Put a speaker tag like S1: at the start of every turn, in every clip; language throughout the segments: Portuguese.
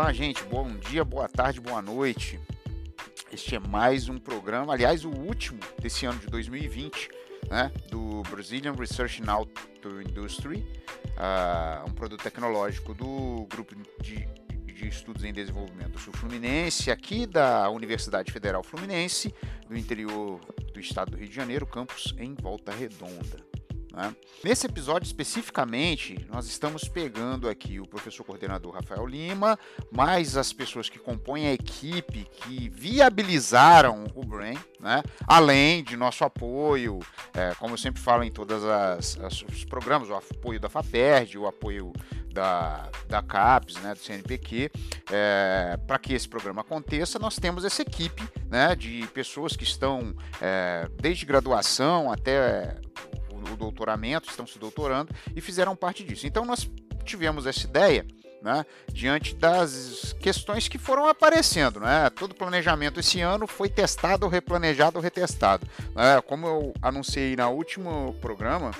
S1: Olá, gente. Bom dia, boa tarde, boa noite. Este é mais um programa, aliás, o último desse ano de 2020, né, do Brazilian Research in Auto Industry, uh, um produto tecnológico do grupo de, de estudos em desenvolvimento sul Fluminense, aqui da Universidade Federal Fluminense, do interior do estado do Rio de Janeiro, campus em Volta Redonda. Né? Nesse episódio especificamente, nós estamos pegando aqui o professor coordenador Rafael Lima, mais as pessoas que compõem a equipe que viabilizaram o Brain, né? além de nosso apoio, é, como eu sempre falo em todos os programas, o apoio da FAPERD, o apoio da, da CAPES, né, do CNPq, é, para que esse programa aconteça, nós temos essa equipe né, de pessoas que estão é, desde graduação até o doutoramento, estão se doutorando e fizeram parte disso. Então nós tivemos essa ideia né, diante das questões que foram aparecendo. Né? Todo planejamento esse ano foi testado, replanejado, retestado. Né? Como eu anunciei no último programa,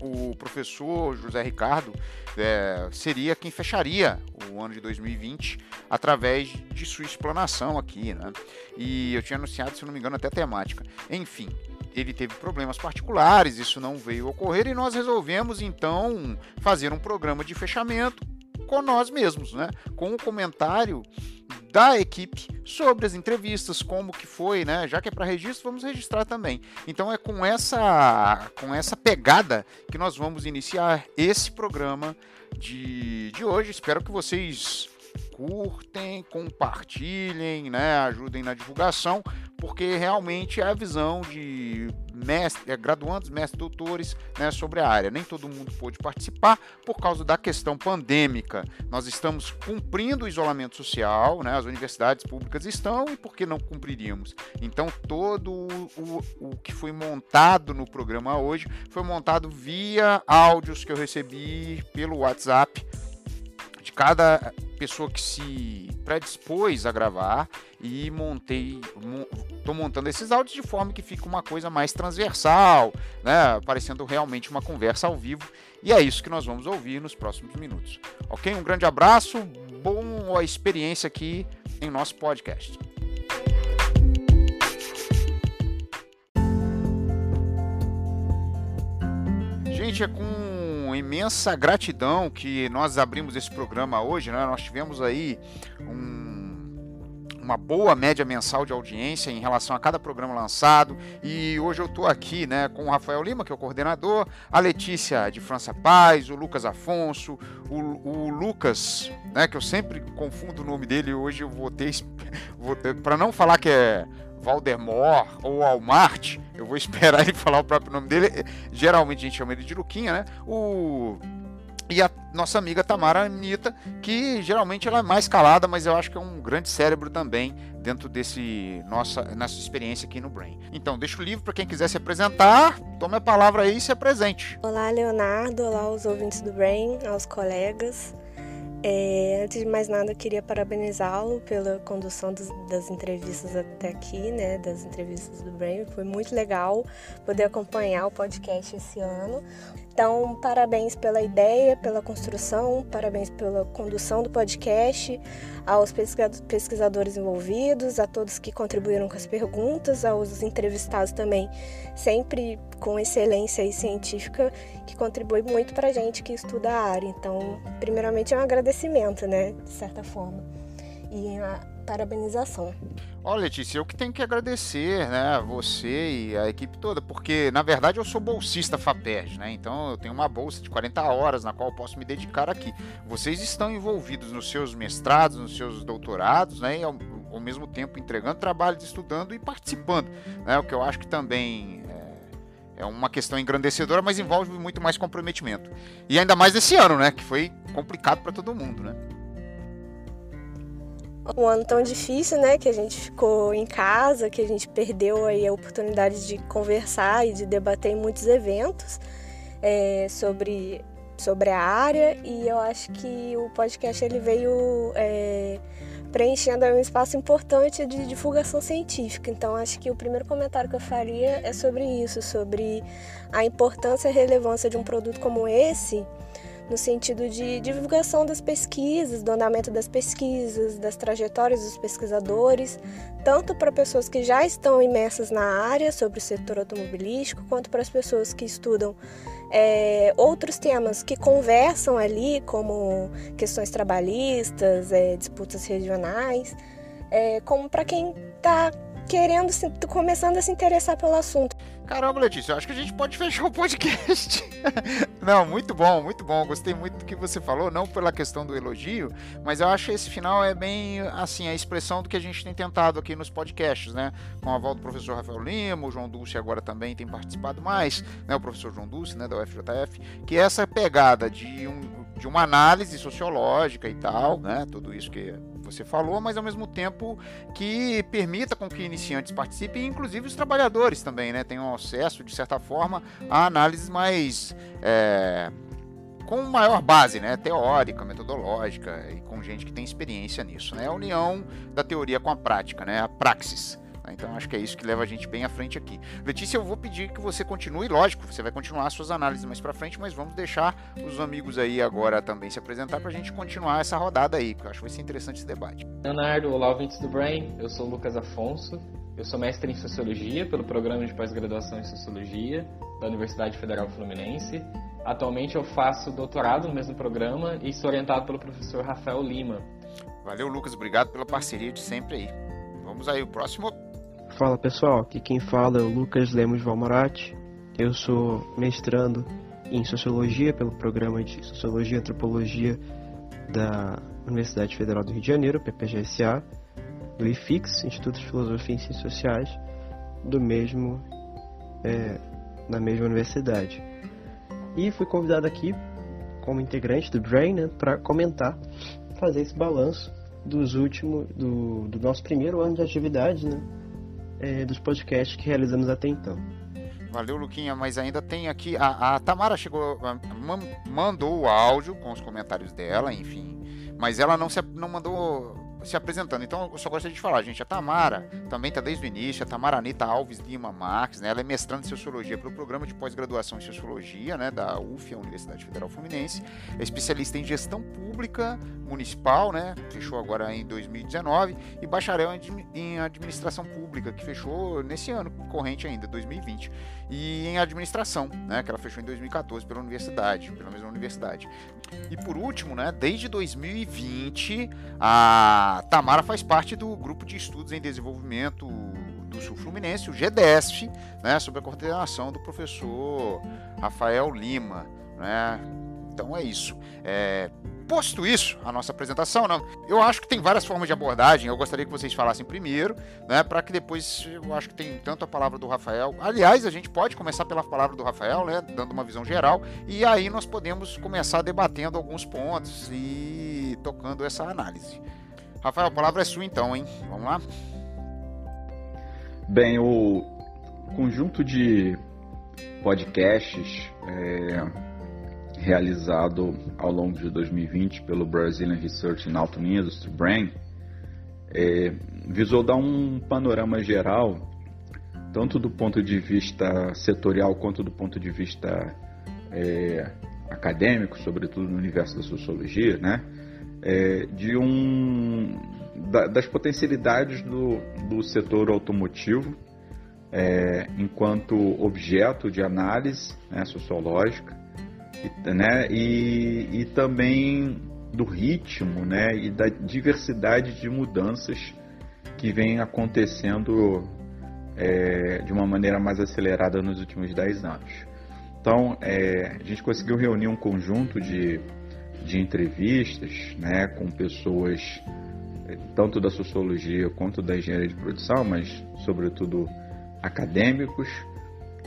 S1: o professor José Ricardo é, seria quem fecharia o ano de 2020 através de sua explanação aqui, né? E eu tinha anunciado, se não me engano, até temática. Enfim, ele teve problemas particulares, isso não veio ocorrer e nós resolvemos então fazer um programa de fechamento com nós mesmos, né? Com o um comentário da equipe sobre as entrevistas, como que foi, né? Já que é para registro, vamos registrar também. Então é com essa com essa pegada que nós vamos iniciar esse programa de, de hoje. Espero que vocês curtem, compartilhem, né, ajudem na divulgação, porque realmente é a visão de mestre, é, graduandos, mestres, doutores né, sobre a área. Nem todo mundo pôde participar por causa da questão pandêmica. Nós estamos cumprindo o isolamento social, né, as universidades públicas estão, e por que não cumpriríamos? Então, todo o, o que foi montado no programa hoje foi montado via áudios que eu recebi pelo WhatsApp de cada pessoa que se predispôs a gravar e montei, estou montando esses áudios de forma que fica uma coisa mais transversal, né, parecendo realmente uma conversa ao vivo. E é isso que nós vamos ouvir nos próximos minutos. Ok? Um grande abraço, bom a experiência aqui em nosso podcast. Gente, é com imensa gratidão que nós abrimos esse programa hoje, né? Nós tivemos aí um, uma boa média mensal de audiência em relação a cada programa lançado. E hoje eu estou aqui né, com o Rafael Lima, que é o coordenador, a Letícia de França Paz, o Lucas Afonso, o, o Lucas, né, que eu sempre confundo o nome dele, hoje eu vou ter, ter para não falar que é Valdemor ou Walmart, eu vou esperar ele falar o próprio nome dele. Geralmente a gente chama ele de Luquinha, né? O e a nossa amiga Tamara Anitta, que geralmente ela é mais calada, mas eu acho que é um grande cérebro também dentro desse nossa, nossa experiência aqui no Brain. Então, deixa o livro para quem quiser se apresentar, tome a palavra aí e se apresente.
S2: Olá, Leonardo, olá aos ouvintes do Brain, aos colegas. É, antes de mais nada, eu queria parabenizá-lo pela condução dos, das entrevistas até aqui, né? Das entrevistas do Brain. Foi muito legal poder acompanhar o podcast esse ano. Então, parabéns pela ideia, pela construção, parabéns pela condução do podcast, aos pesquisadores envolvidos, a todos que contribuíram com as perguntas, aos entrevistados também, sempre com excelência científica, que contribui muito para a gente que estuda a área. Então, primeiramente é um agradecimento, né, de certa forma, e a parabenização.
S1: Olha, Letícia, eu que tenho que agradecer, né, você e a equipe toda, porque na verdade eu sou bolsista FAPERJ, né? Então eu tenho uma bolsa de 40 horas na qual eu posso me dedicar aqui. Vocês estão envolvidos nos seus mestrados, nos seus doutorados, né? E ao, ao mesmo tempo entregando trabalhos, estudando e participando, né? O que eu acho que também é, é uma questão engrandecedora, mas envolve muito mais comprometimento. E ainda mais esse ano, né? Que foi complicado para todo mundo, né?
S2: Um ano tão difícil, né, que a gente ficou em casa, que a gente perdeu aí a oportunidade de conversar e de debater em muitos eventos é, sobre, sobre a área e eu acho que o podcast ele veio é, preenchendo um espaço importante de divulgação científica. Então acho que o primeiro comentário que eu faria é sobre isso, sobre a importância e relevância de um produto como esse no sentido de divulgação das pesquisas, do andamento das pesquisas, das trajetórias dos pesquisadores, tanto para pessoas que já estão imersas na área sobre o setor automobilístico, quanto para as pessoas que estudam é, outros temas que conversam ali, como questões trabalhistas, é, disputas regionais, é, como para quem está querendo, começando a se interessar pelo assunto.
S1: Caramba, Letícia, eu acho que a gente pode fechar o podcast. não, muito bom, muito bom. Gostei muito do que você falou, não pela questão do elogio, mas eu acho que esse final é bem, assim, a expressão do que a gente tem tentado aqui nos podcasts, né? Com a volta do professor Rafael Lima, o João Dulce agora também tem participado mais, né? O professor João Dulce, né, da UFJF, que é essa pegada de, um, de uma análise sociológica e tal, né? Tudo isso que você falou, mas ao mesmo tempo que permita com que iniciantes participem, inclusive os trabalhadores também, né? Tenham acesso, de certa forma, a análises mais. É, com maior base, né, teórica, metodológica e com gente que tem experiência nisso, né, a união da teoria com a prática, né, a praxis. Né? Então acho que é isso que leva a gente bem à frente aqui. Letícia, eu vou pedir que você continue, lógico, você vai continuar suas análises mais para frente, mas vamos deixar os amigos aí agora também se apresentar para a gente continuar essa rodada aí, que eu acho que vai ser interessante esse debate.
S3: Leonardo, olá ouvintes do Brain, eu sou o Lucas Afonso, eu sou mestre em Sociologia pelo Programa de Pós-Graduação em Sociologia da Universidade Federal Fluminense. Atualmente eu faço doutorado no mesmo programa e sou orientado pelo professor Rafael Lima.
S1: Valeu, Lucas. Obrigado pela parceria de sempre aí. Vamos aí, o próximo
S4: Fala pessoal, aqui quem fala é o Lucas Lemos Valmorati. Eu sou mestrando em Sociologia pelo programa de Sociologia e Antropologia da Universidade Federal do Rio de Janeiro, PPGSA, do IFIX, Instituto de Filosofia e Ciências Sociais, do mesmo, é, na mesma universidade. E fui convidado aqui como integrante do Brain né, para comentar, fazer esse balanço dos últimos, do, do nosso primeiro ano de atividade, né? É, dos podcasts que realizamos até então.
S1: Valeu, Luquinha, mas ainda tem aqui. A, a Tamara chegou, mandou o áudio com os comentários dela, enfim. Mas ela não, se, não mandou se apresentando. Então, eu só gostaria de falar, gente, a Tamara também está desde o início, a Tamara Anitta Alves Lima Marques, né? Ela é mestrando em Sociologia pelo Programa de Pós-Graduação em Sociologia, né? Da UF, a Universidade Federal Fluminense. É especialista em Gestão Pública Municipal, né? Fechou agora em 2019. E bacharel em Administração Pública, que fechou nesse ano corrente ainda, 2020. E em Administração, né? Que ela fechou em 2014 pela universidade, pela mesma universidade. E por último, né? Desde 2020, a Tamara faz parte do grupo de estudos em desenvolvimento do Sul Fluminense, o GDESF, né, sob a coordenação do professor Rafael Lima. Né? Então é isso. É, posto isso, a nossa apresentação, não, eu acho que tem várias formas de abordagem. Eu gostaria que vocês falassem primeiro, né, para que depois eu acho que tem tanto a palavra do Rafael. Aliás, a gente pode começar pela palavra do Rafael, né, dando uma visão geral, e aí nós podemos começar debatendo alguns pontos e tocando essa análise. Rafael, a palavra é sua então, hein? Vamos lá?
S5: Bem, o conjunto de podcasts é, realizado ao longo de 2020 pelo Brazilian Research in Auto Industry, BRAIN, é, visou dar um panorama geral, tanto do ponto de vista setorial quanto do ponto de vista é, acadêmico, sobretudo no universo da sociologia, né? é, de um da, das potencialidades do, do setor automotivo é, enquanto objeto de análise né, sociológica e, né, e, e também do ritmo né, e da diversidade de mudanças que vem acontecendo é, de uma maneira mais acelerada nos últimos 10 anos. Então, é, a gente conseguiu reunir um conjunto de de entrevistas né, com pessoas eh, tanto da sociologia quanto da engenharia de produção, mas sobretudo acadêmicos,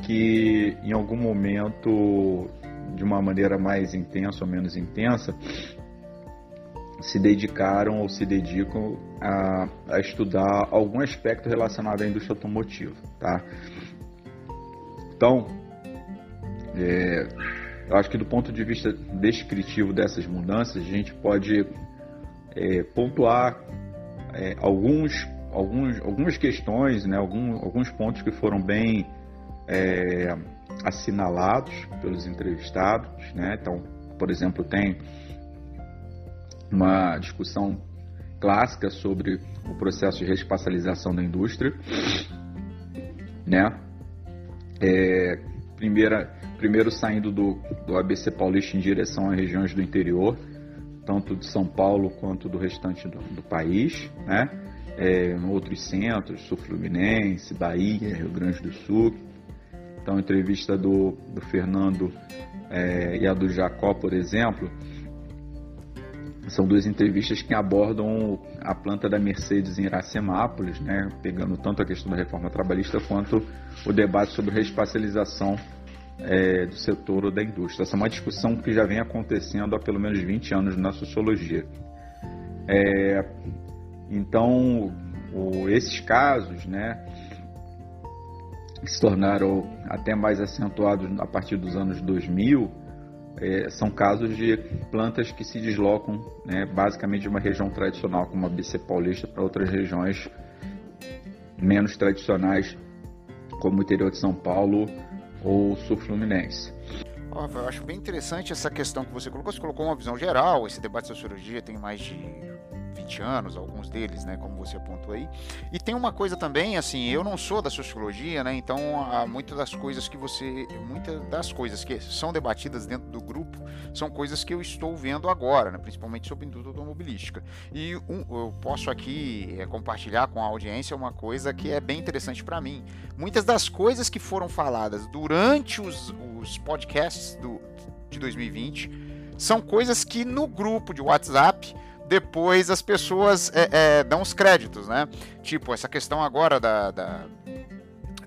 S5: que em algum momento, de uma maneira mais intensa ou menos intensa, se dedicaram ou se dedicam a, a estudar algum aspecto relacionado à indústria automotiva. Tá? Então, é, eu acho que do ponto de vista descritivo dessas mudanças, a gente pode é, pontuar é, alguns, alguns, algumas questões, né, algum, alguns pontos que foram bem é, assinalados pelos entrevistados. Né? Então, por exemplo, tem uma discussão clássica sobre o processo de reespacialização da indústria, né? É, primeira, primeiro saindo do, do ABC Paulista em direção às regiões do interior, tanto de São Paulo quanto do restante do, do país, né? É, outros centros, Sul Fluminense, Bahia, Rio Grande do Sul. Então, a entrevista do, do Fernando é, e a do Jacó, por exemplo, são duas entrevistas que abordam a planta da Mercedes em Iracemápolis, né, pegando tanto a questão da reforma trabalhista quanto o debate sobre reespacialização é, do setor ou da indústria. Essa é uma discussão que já vem acontecendo há pelo menos 20 anos na sociologia. É, então, o, esses casos, né, que se tornaram até mais acentuados a partir dos anos 2000, é, são casos de plantas que se deslocam né, basicamente de uma região tradicional como a BC Paulista para outras regiões menos tradicionais como o interior de São Paulo ou sul fluminense.
S1: Eu acho bem interessante essa questão que você colocou. Você colocou uma visão geral. Esse debate de sociologia tem mais de 20 anos, alguns deles, né, como você apontou aí. E tem uma coisa também, assim, eu não sou da sociologia, né, então há muitas das coisas que você, muitas das coisas que são debatidas dentro do grupo são coisas que eu estou vendo agora, né, principalmente sobre indústria automobilística. E um, eu posso aqui é, compartilhar com a audiência uma coisa que é bem interessante para mim. Muitas das coisas que foram faladas durante os, os podcasts do, de 2020 são coisas que no grupo de WhatsApp depois as pessoas é, é, dão os créditos, né? Tipo, essa questão agora da, da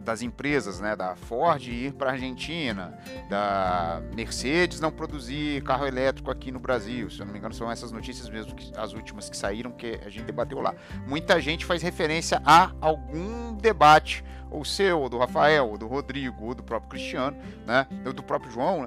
S1: das empresas, né, da Ford ir para a Argentina, da Mercedes não produzir carro elétrico aqui no Brasil. Se eu não me engano, são essas notícias mesmo, que, as últimas que saíram, que a gente debateu lá. Muita gente faz referência a algum debate ou seu, ou do Rafael, ou do Rodrigo, ou do próprio Cristiano, né? Ou do próprio João, né?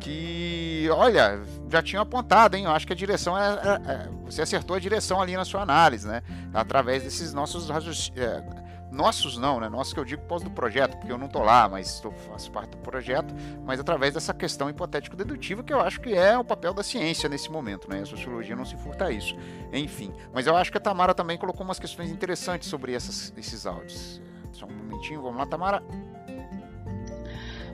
S1: Que, olha, já tinha apontado, hein? Eu acho que a direção é, é, é você acertou a direção ali na sua análise, né? Através desses nossos é, nossos não, né? Nossos que eu digo pós do projeto, porque eu não tô lá, mas tô, faço parte do projeto, mas através dessa questão hipotético-dedutiva que eu acho que é o papel da ciência nesse momento, né? A sociologia não se furta a isso. Enfim, mas eu acho que a Tamara também colocou umas questões interessantes sobre essas, esses áudios. Só um momentinho, vamos lá, Tamara.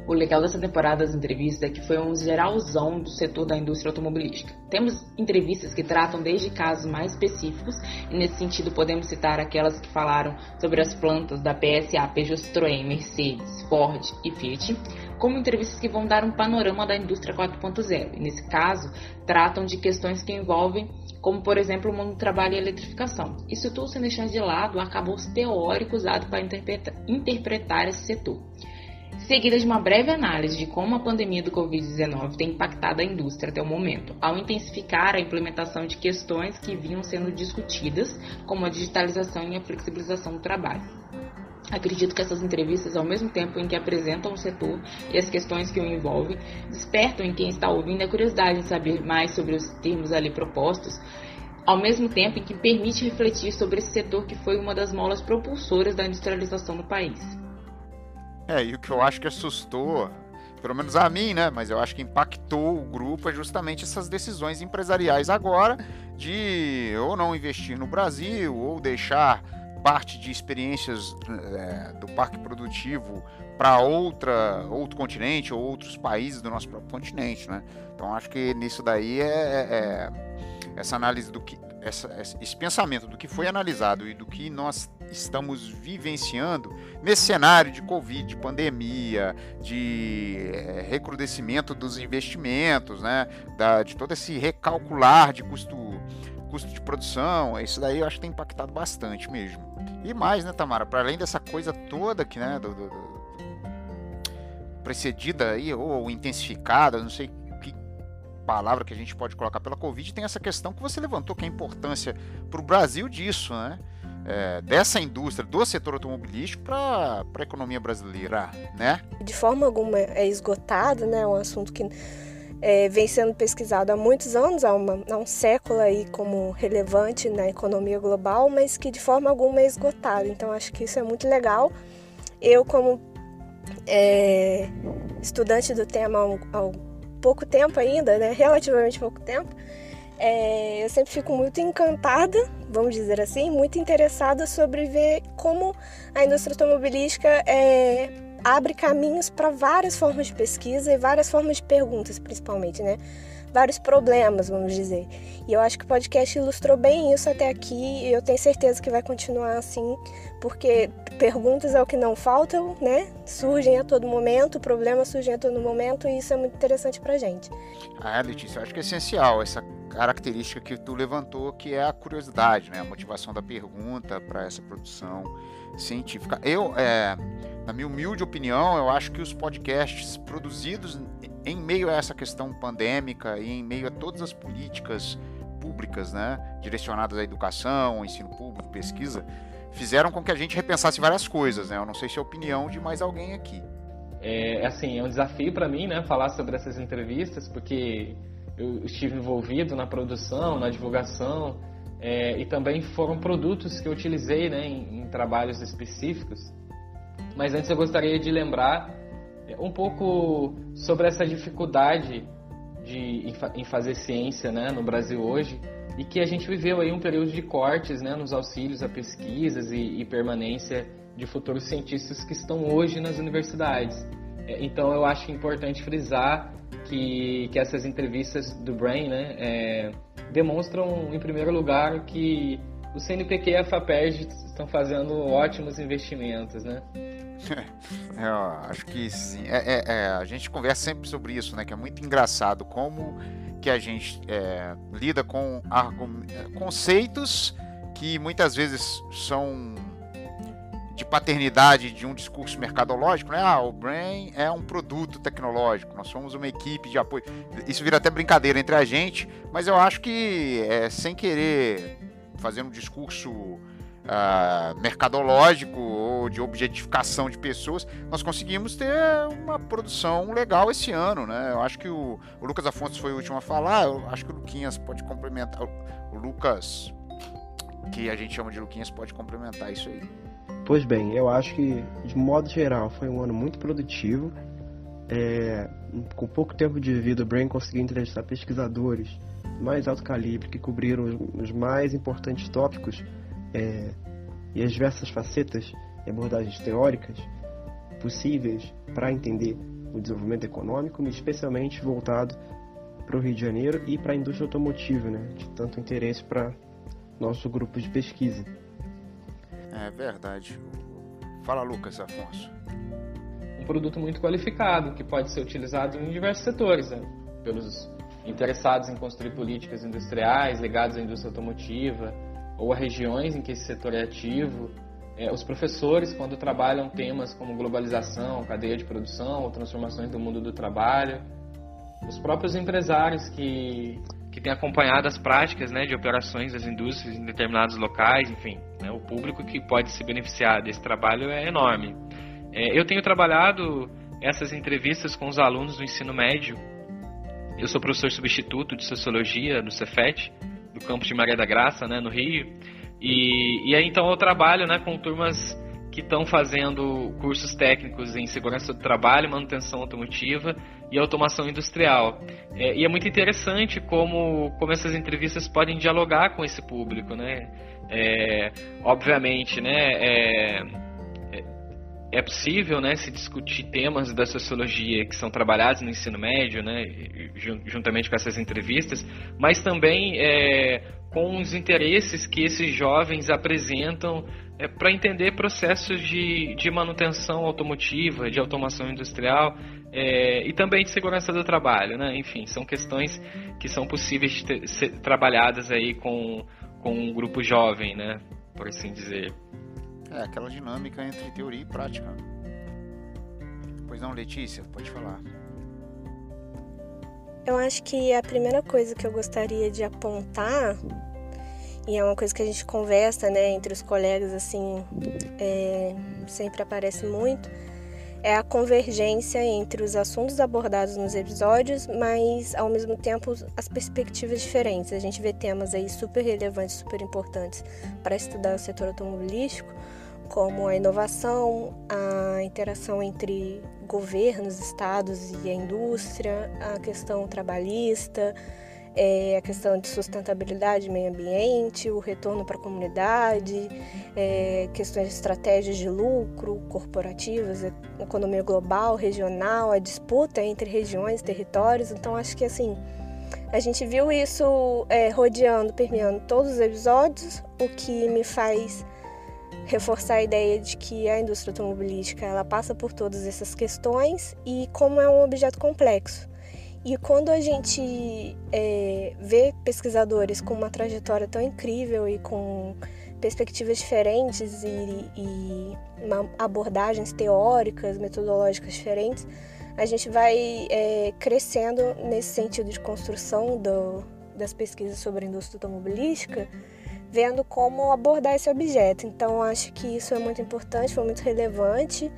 S6: O legal dessa temporada das entrevistas é que foi um geralzão do setor da indústria automobilística. Temos entrevistas que tratam desde casos mais específicos, e nesse sentido podemos citar aquelas que falaram sobre as plantas da PSA, Peugeot Citroën, Mercedes, Ford e Fiat, como entrevistas que vão dar um panorama da indústria 4.0. E nesse caso, tratam de questões que envolvem como por exemplo o mundo do trabalho e eletrificação. Isso tudo sem deixar de lado o arcabouço teórico usado para interpretar esse setor. Seguida de uma breve análise de como a pandemia do Covid-19 tem impactado a indústria até o momento, ao intensificar a implementação de questões que vinham sendo discutidas, como a digitalização e a flexibilização do trabalho. Acredito que essas entrevistas, ao mesmo tempo em que apresentam o setor e as questões que o envolvem, despertam em quem está ouvindo a curiosidade em saber mais sobre os termos ali propostos, ao mesmo tempo em que permite refletir sobre esse setor que foi uma das molas propulsoras da industrialização no país.
S1: É, e o que eu acho que assustou, pelo menos a mim, né, mas eu acho que impactou o grupo é justamente essas decisões empresariais agora de ou não investir no Brasil ou deixar parte de experiências é, do parque produtivo para outra outro continente ou outros países do nosso próprio continente, né? Então acho que nisso daí é, é, é essa análise do que essa, esse pensamento do que foi analisado e do que nós estamos vivenciando nesse cenário de Covid, de pandemia, de é, recrudescimento dos investimentos, né? Da, de todo esse recalcular de custo custo de produção, isso daí eu acho que tem impactado bastante mesmo. E mais, né, Tamara? Para além dessa coisa toda que, né, do, do, do precedida aí ou intensificada, não sei que palavra que a gente pode colocar pela Covid, tem essa questão que você levantou, que é a importância para o Brasil disso, né? É, dessa indústria, do setor automobilístico para a economia brasileira, né?
S2: De forma alguma é esgotado, né? É um assunto que é, vem sendo pesquisado há muitos anos, há, uma, há, um século aí como relevante na economia global, mas que de forma alguma é esgotado. Então acho que isso é muito legal. Eu como é, estudante do tema há, há pouco tempo ainda, né? Relativamente pouco tempo. É, eu sempre fico muito encantada, vamos dizer assim, muito interessada sobre ver como a indústria automobilística é, abre caminhos para várias formas de pesquisa e várias formas de perguntas, principalmente, né? Vários problemas, vamos dizer. E eu acho que o podcast ilustrou bem isso até aqui e eu tenho certeza que vai continuar assim, porque perguntas é o que não faltam, né? Surgem a todo momento, problemas surgem a todo momento e isso é muito interessante pra gente.
S1: Ah, Letícia, eu acho que é essencial essa característica que tu levantou, que é a curiosidade, né? A motivação da pergunta para essa produção científica. Eu, é, na minha humilde opinião, eu acho que os podcasts produzidos em meio a essa questão pandêmica e em meio a todas as políticas públicas, né, direcionadas à educação, ao ensino público, pesquisa, fizeram com que a gente repensasse várias coisas, né? Eu não sei se é a opinião de mais alguém aqui.
S3: É assim, é um desafio para mim, né, falar sobre essas entrevistas, porque eu estive envolvido na produção, na divulgação, é, e também foram produtos que eu utilizei né, em, em, trabalhos específicos. Mas antes eu gostaria de lembrar é, um pouco sobre essa dificuldade de, em, fazer ciência né, no Brasil hoje e que a gente viveu aí um período de cortes né, nos auxílios a pesquisas e, e permanência de futuros cientistas que estão hoje nas universidades. É, então eu acho importante frisar que, que essas entrevistas do Brain né, é, demonstram, em primeiro lugar, que o CNPq e a FAPERJ estão fazendo ótimos investimentos, né?
S1: É, eu acho que sim. É, é, é, a gente conversa sempre sobre isso, né? Que é muito engraçado como que a gente é, lida com conceitos que muitas vezes são de paternidade de um discurso mercadológico, né? Ah, o Brain é um produto tecnológico, nós somos uma equipe de apoio. Isso vira até brincadeira entre a gente, mas eu acho que é, sem querer fazer um discurso uh, mercadológico ou de objetificação de pessoas, nós conseguimos ter uma produção legal esse ano, né? Eu acho que o, o Lucas Afonso foi o último a falar, eu acho que o Luquinhas pode complementar, o, o Lucas, que a gente chama de Luquinhas, pode complementar isso aí.
S4: Pois bem, eu acho que, de modo geral, foi um ano muito produtivo. É, com pouco tempo de vida, o Brain conseguiu entrevistar pesquisadores mais alto calibre que cobriram os, mais importantes tópicos é, e as diversas facetas e abordagens teóricas possíveis para entender o desenvolvimento econômico, especialmente voltado para o Rio de Janeiro e para a indústria automotiva, né, de tanto interesse para nosso grupo de pesquisa.
S1: É verdade. Fala, Lucas Afonso.
S3: Um produto muito qualificado que pode ser utilizado em diversos setores, né? pelos interessados em construir políticas industriais ligadas à indústria automotiva ou a regiões em que esse setor é ativo. É, os professores, quando trabalham temas como globalização, cadeia de produção transformações do mundo do trabalho. Os próprios empresários que que tem acompanhado as práticas né, de operações das indústrias em determinados locais, enfim, né, o público que pode se beneficiar desse trabalho é enorme. É, eu tenho trabalhado essas entrevistas com os alunos do ensino médio. Eu sou professor substituto de Sociologia no Cefet, do campus de Maria da Graça, né, no Rio, e, e aí então eu trabalho né, com turmas que estão fazendo cursos técnicos em segurança do trabalho, manutenção automotiva e automação industrial. É, e é muito interessante como, como essas entrevistas podem dialogar com esse público, né? É, obviamente, né? É, é, é possível, né, se discutir temas da sociologia que são trabalhados no ensino médio, né, juntamente com essas entrevistas, mas também é, com os interesses que esses jovens apresentam é, para entender processos de, de manutenção automotiva, de automação industrial é, e também de segurança do trabalho, né? Enfim, são questões que são possíveis de ter, ser trabalhadas aí com, com um grupo jovem, né? Por assim dizer.
S1: É, aquela dinâmica entre teoria e prática. Pois não, Letícia, pode falar.
S2: Eu acho que a primeira coisa que eu gostaria de apontar e é uma coisa que a gente conversa, né, entre os colegas, assim, é, sempre aparece muito, é a convergência entre os assuntos abordados nos episódios, mas ao mesmo tempo as perspectivas diferentes. A gente vê temas aí super relevantes, super importantes para estudar o setor automobilístico, como a inovação, a interação entre governos, estados e a indústria, a questão trabalhista, é, a questão de sustentabilidade, meio ambiente, o retorno para a comunidade, é, questões de estratégias de lucro corporativas, economia global, regional, a disputa entre regiões, territórios. Então, acho que assim a gente viu isso é, rodeando, permeando todos os episódios, o que me faz reforçar a ideia de que a indústria automobilística ela passa por todas essas questões e como é um objeto complexo. E quando a gente é, vê pesquisadores com uma trajetória tão incrível e com perspectivas diferentes e, e abordagens teóricas, metodológicas diferentes, a gente vai é, crescendo nesse sentido de construção do, das pesquisas sobre a indústria automobilística, vendo como abordar esse objeto. Então, acho que isso é muito importante, foi muito relevante.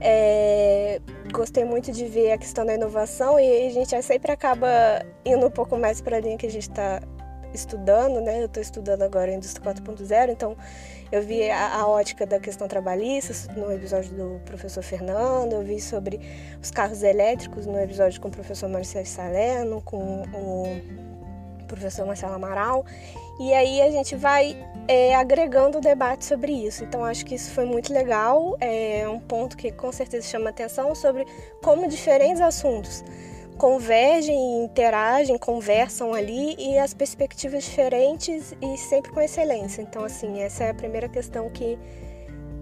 S2: É, gostei muito de ver a questão da inovação e a gente sempre acaba indo um pouco mais para a linha que a gente está estudando, né? Eu estou estudando agora a indústria 4.0, então eu vi a, a, ótica da questão trabalhista no episódio do professor Fernando, eu vi sobre os carros elétricos no episódio com o professor Marcelo Salerno, com o professor Marcelo Amaral, e aí a gente vai é, agregando o debate sobre isso. Então acho que isso foi muito legal, é um ponto que com certeza chama atenção sobre como diferentes assuntos convergem, interagem, conversam ali e as perspectivas diferentes e sempre com excelência. Então assim, essa é a primeira questão que,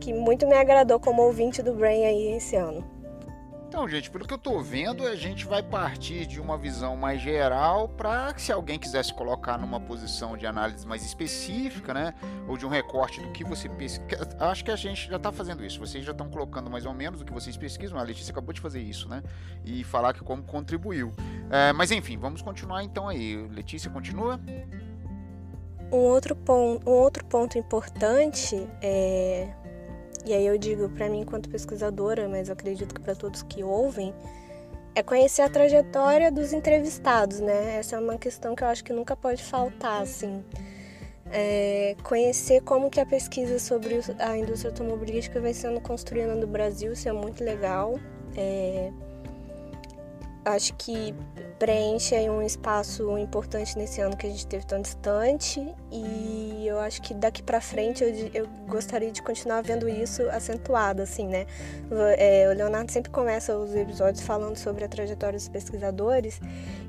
S2: que muito me agradou como ouvinte do Brain aí esse ano.
S1: Então, gente, pelo que eu estou vendo, a gente vai partir de uma visão mais geral para se alguém quiser se colocar numa posição de análise mais específica, né, ou de um recorte do que você pesquisa. Acho que a gente já está fazendo isso. Vocês já estão colocando mais ou menos o que vocês pesquisam. A Letícia acabou de fazer isso, né, e falar que como contribuiu. É, mas enfim, vamos continuar então aí. Letícia, continua.
S2: Um outro ponto, um outro ponto importante é e aí eu digo para mim enquanto pesquisadora, mas acredito que para todos que ouvem, é conhecer a trajetória dos entrevistados, né? Essa é uma questão que eu acho que nunca pode faltar, assim. É conhecer como que a pesquisa sobre a indústria automobilística vai sendo construída no Brasil, isso é muito legal. É, acho que preenche um espaço importante nesse ano que a gente teve tão distante e eu acho que daqui para frente eu, eu, gostaria de continuar vendo isso acentuado, assim, né? É, o Leonardo sempre começa os episódios falando sobre a trajetória dos pesquisadores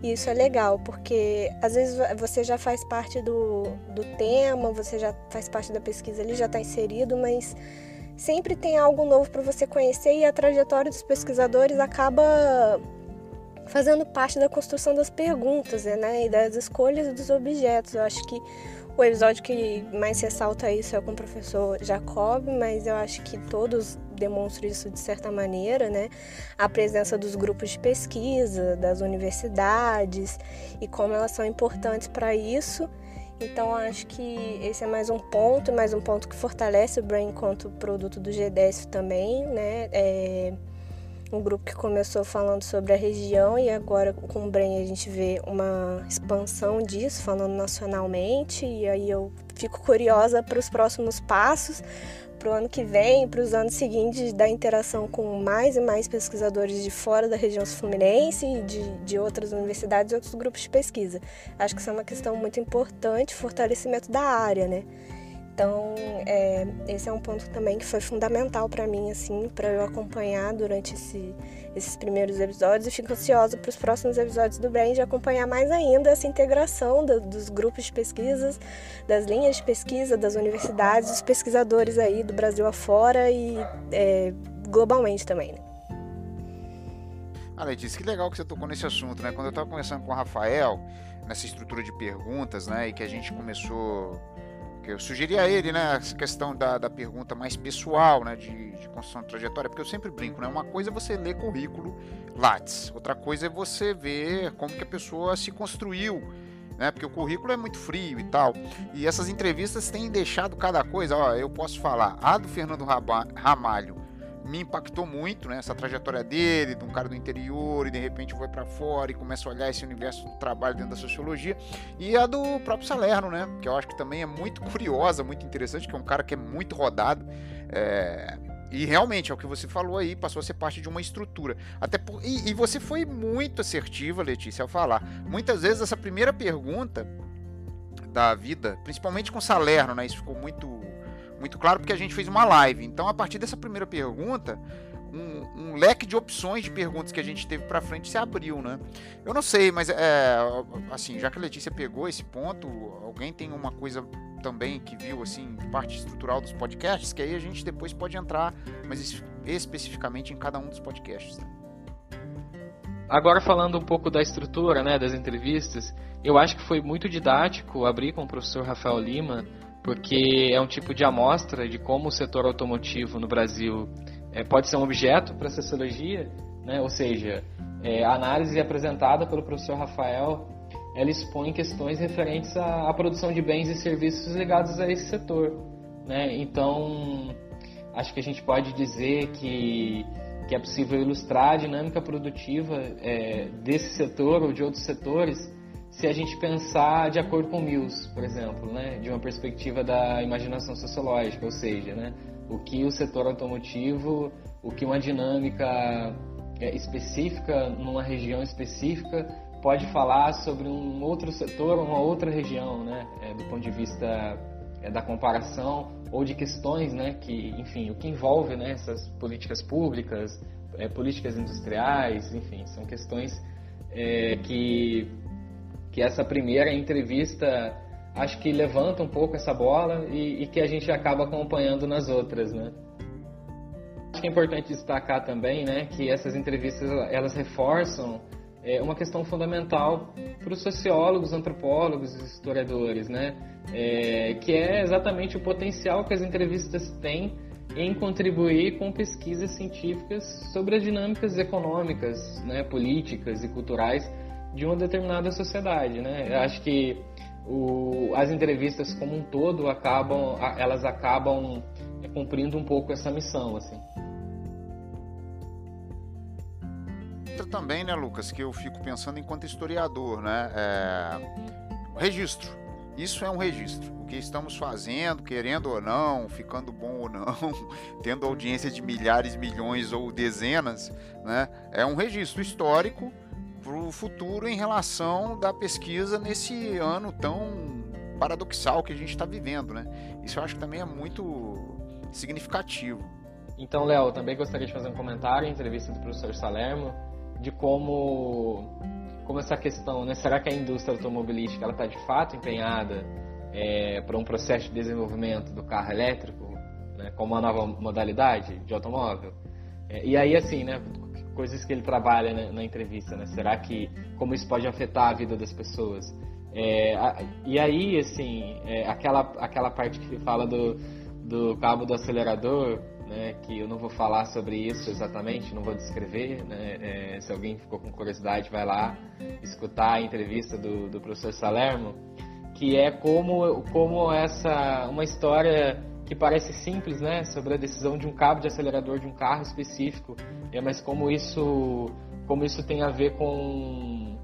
S2: e isso é legal, porque às vezes você já faz parte do, do tema, você já faz parte da pesquisa ali, já está inserido, mas sempre tem algo novo para você conhecer e a trajetória dos pesquisadores acaba fazendo parte da construção das perguntas né, e das escolhas dos objetos. Eu acho que o episódio que mais ressalta isso é com o professor Jacob, mas eu acho que todos demonstram isso de certa maneira, né? A presença dos grupos de pesquisa, das universidades e como elas são importantes para isso. Então acho que esse é mais um ponto, mais um ponto que fortalece o Brain enquanto produto do G10 também, né? É um grupo que começou falando sobre a região e agora com o Bren a gente vê uma expansão disso, falando nacionalmente, e aí eu fico curiosa para os próximos passos, para o ano que vem, para os anos seguintes, da interação com mais e mais pesquisadores de fora da região fluminense e de, de outras universidades e outros grupos de pesquisa. Acho que isso é uma questão muito importante, fortalecimento da área, né? Então, é, esse é um ponto também que foi fundamental para mim, assim, para eu acompanhar durante esse, esses primeiros episódios e fico ansiosa para os próximos episódios do Brand acompanhar mais ainda essa integração do, dos grupos de pesquisas, das linhas de pesquisa, das universidades, dos pesquisadores aí do Brasil afora e é, globalmente também. Né?
S1: Ah, Letícia, que legal que você tocou nesse assunto, né? Quando eu estava conversando com o Rafael, nessa estrutura de perguntas, né, e que a gente começou que eu sugeri a ele, né, essa questão da, da pergunta mais pessoal, né, de, de construção de trajetória, porque eu sempre brinco, né, uma coisa é você ler currículo Lattes, outra coisa é você ver como que a pessoa se construiu, né, porque o currículo é muito frio e tal, e essas entrevistas têm deixado cada coisa, ó, eu posso falar, a do Fernando Ramalho, me impactou muito, né? Essa trajetória dele, de um cara do interior e de repente foi para fora e começa a olhar esse universo do trabalho dentro da sociologia. E a do próprio Salerno, né? Que eu acho que também é muito curiosa, muito interessante, que é um cara que é muito rodado. É, e realmente, é o que você falou aí, passou a ser parte de uma estrutura. Até por, e, e, você foi muito assertiva, Letícia, ao falar. Muitas vezes essa primeira pergunta da vida, principalmente com Salerno, né? Isso ficou muito, muito claro porque a gente fez uma live. Então, a partir dessa primeira pergunta, um, um, leque de opções de perguntas que a gente teve para frente se abriu, né? Eu não sei, mas é, assim, já que a Letícia pegou esse ponto, alguém tem uma coisa também que viu assim parte estrutural dos podcasts, que aí a gente depois pode entrar, mas especificamente em cada um dos podcasts. Né?
S3: Agora falando um pouco da estrutura, né, das entrevistas, eu acho que foi muito didático abrir com o professor Rafael Lima, porque é um tipo de amostra de como o setor automotivo no Brasil é, pode ser um objeto para a sociologia, né? ou seja, é, a análise apresentada pelo professor Rafael ela expõe questões referentes à, à, produção de bens e serviços ligados a esse setor. Né? Então, acho que a gente pode dizer que, que é possível ilustrar a dinâmica produtiva é, desse setor ou de outros setores se a gente pensar de acordo com Mills, por exemplo, né? de uma perspectiva da imaginação sociológica, ou seja, né? o que o setor automotivo, o que uma dinâmica é, específica numa região específica pode falar sobre um outro setor, uma outra região, né, é, do ponto de vista é, da comparação ou de questões, né, que, enfim, o que envolve, né, essas políticas públicas, políticas industriais, enfim, são questões é, que que essa primeira entrevista acho que levanta um pouco essa bola e, e, que a gente acaba acompanhando nas outras, né? Acho que é importante destacar também, né, que essas entrevistas elas reforçam é, uma questão fundamental para os sociólogos, antropólogos, historiadores, né, é, que é exatamente o potencial que as entrevistas têm em contribuir com pesquisas científicas sobre as dinâmicas econômicas, né, políticas e culturais de uma determinada sociedade, né? Eu acho que o, as entrevistas como um todo acabam, elas acabam cumprindo um pouco essa missão, assim.
S1: Também, né, Lucas, que eu fico pensando enquanto historiador, né, é... registro. Isso é um registro. O que estamos fazendo, querendo ou não, ficando bom ou não, tendo audiência de milhares, milhões ou dezenas, né, é um registro histórico para o futuro em relação da pesquisa nesse ano tão paradoxal que a gente está vivendo, né? Isso eu acho que também é muito significativo.
S3: Então, Léo, também gostaria de fazer um comentário em entrevista do professor Salermo de como como essa questão, né? Será que a indústria automobilística ela está de fato empenhada é, para um processo de desenvolvimento do carro elétrico, né? Como uma nova modalidade de automóvel? É, e aí, assim, né? Coisas que ele trabalha né, na entrevista, né? Será que como isso pode afetar a vida das pessoas? É, a, e aí, assim, é, aquela aquela parte que fala do, do cabo do acelerador, né? Que eu não vou falar sobre isso exatamente, não vou descrever, né? É, se alguém ficou com curiosidade, vai lá escutar a entrevista do, do professor Salermo, que é como como essa uma história que parece simples, né, sobre a decisão de um cabo de acelerador de um carro específico, é, mas como isso, como isso tem a ver com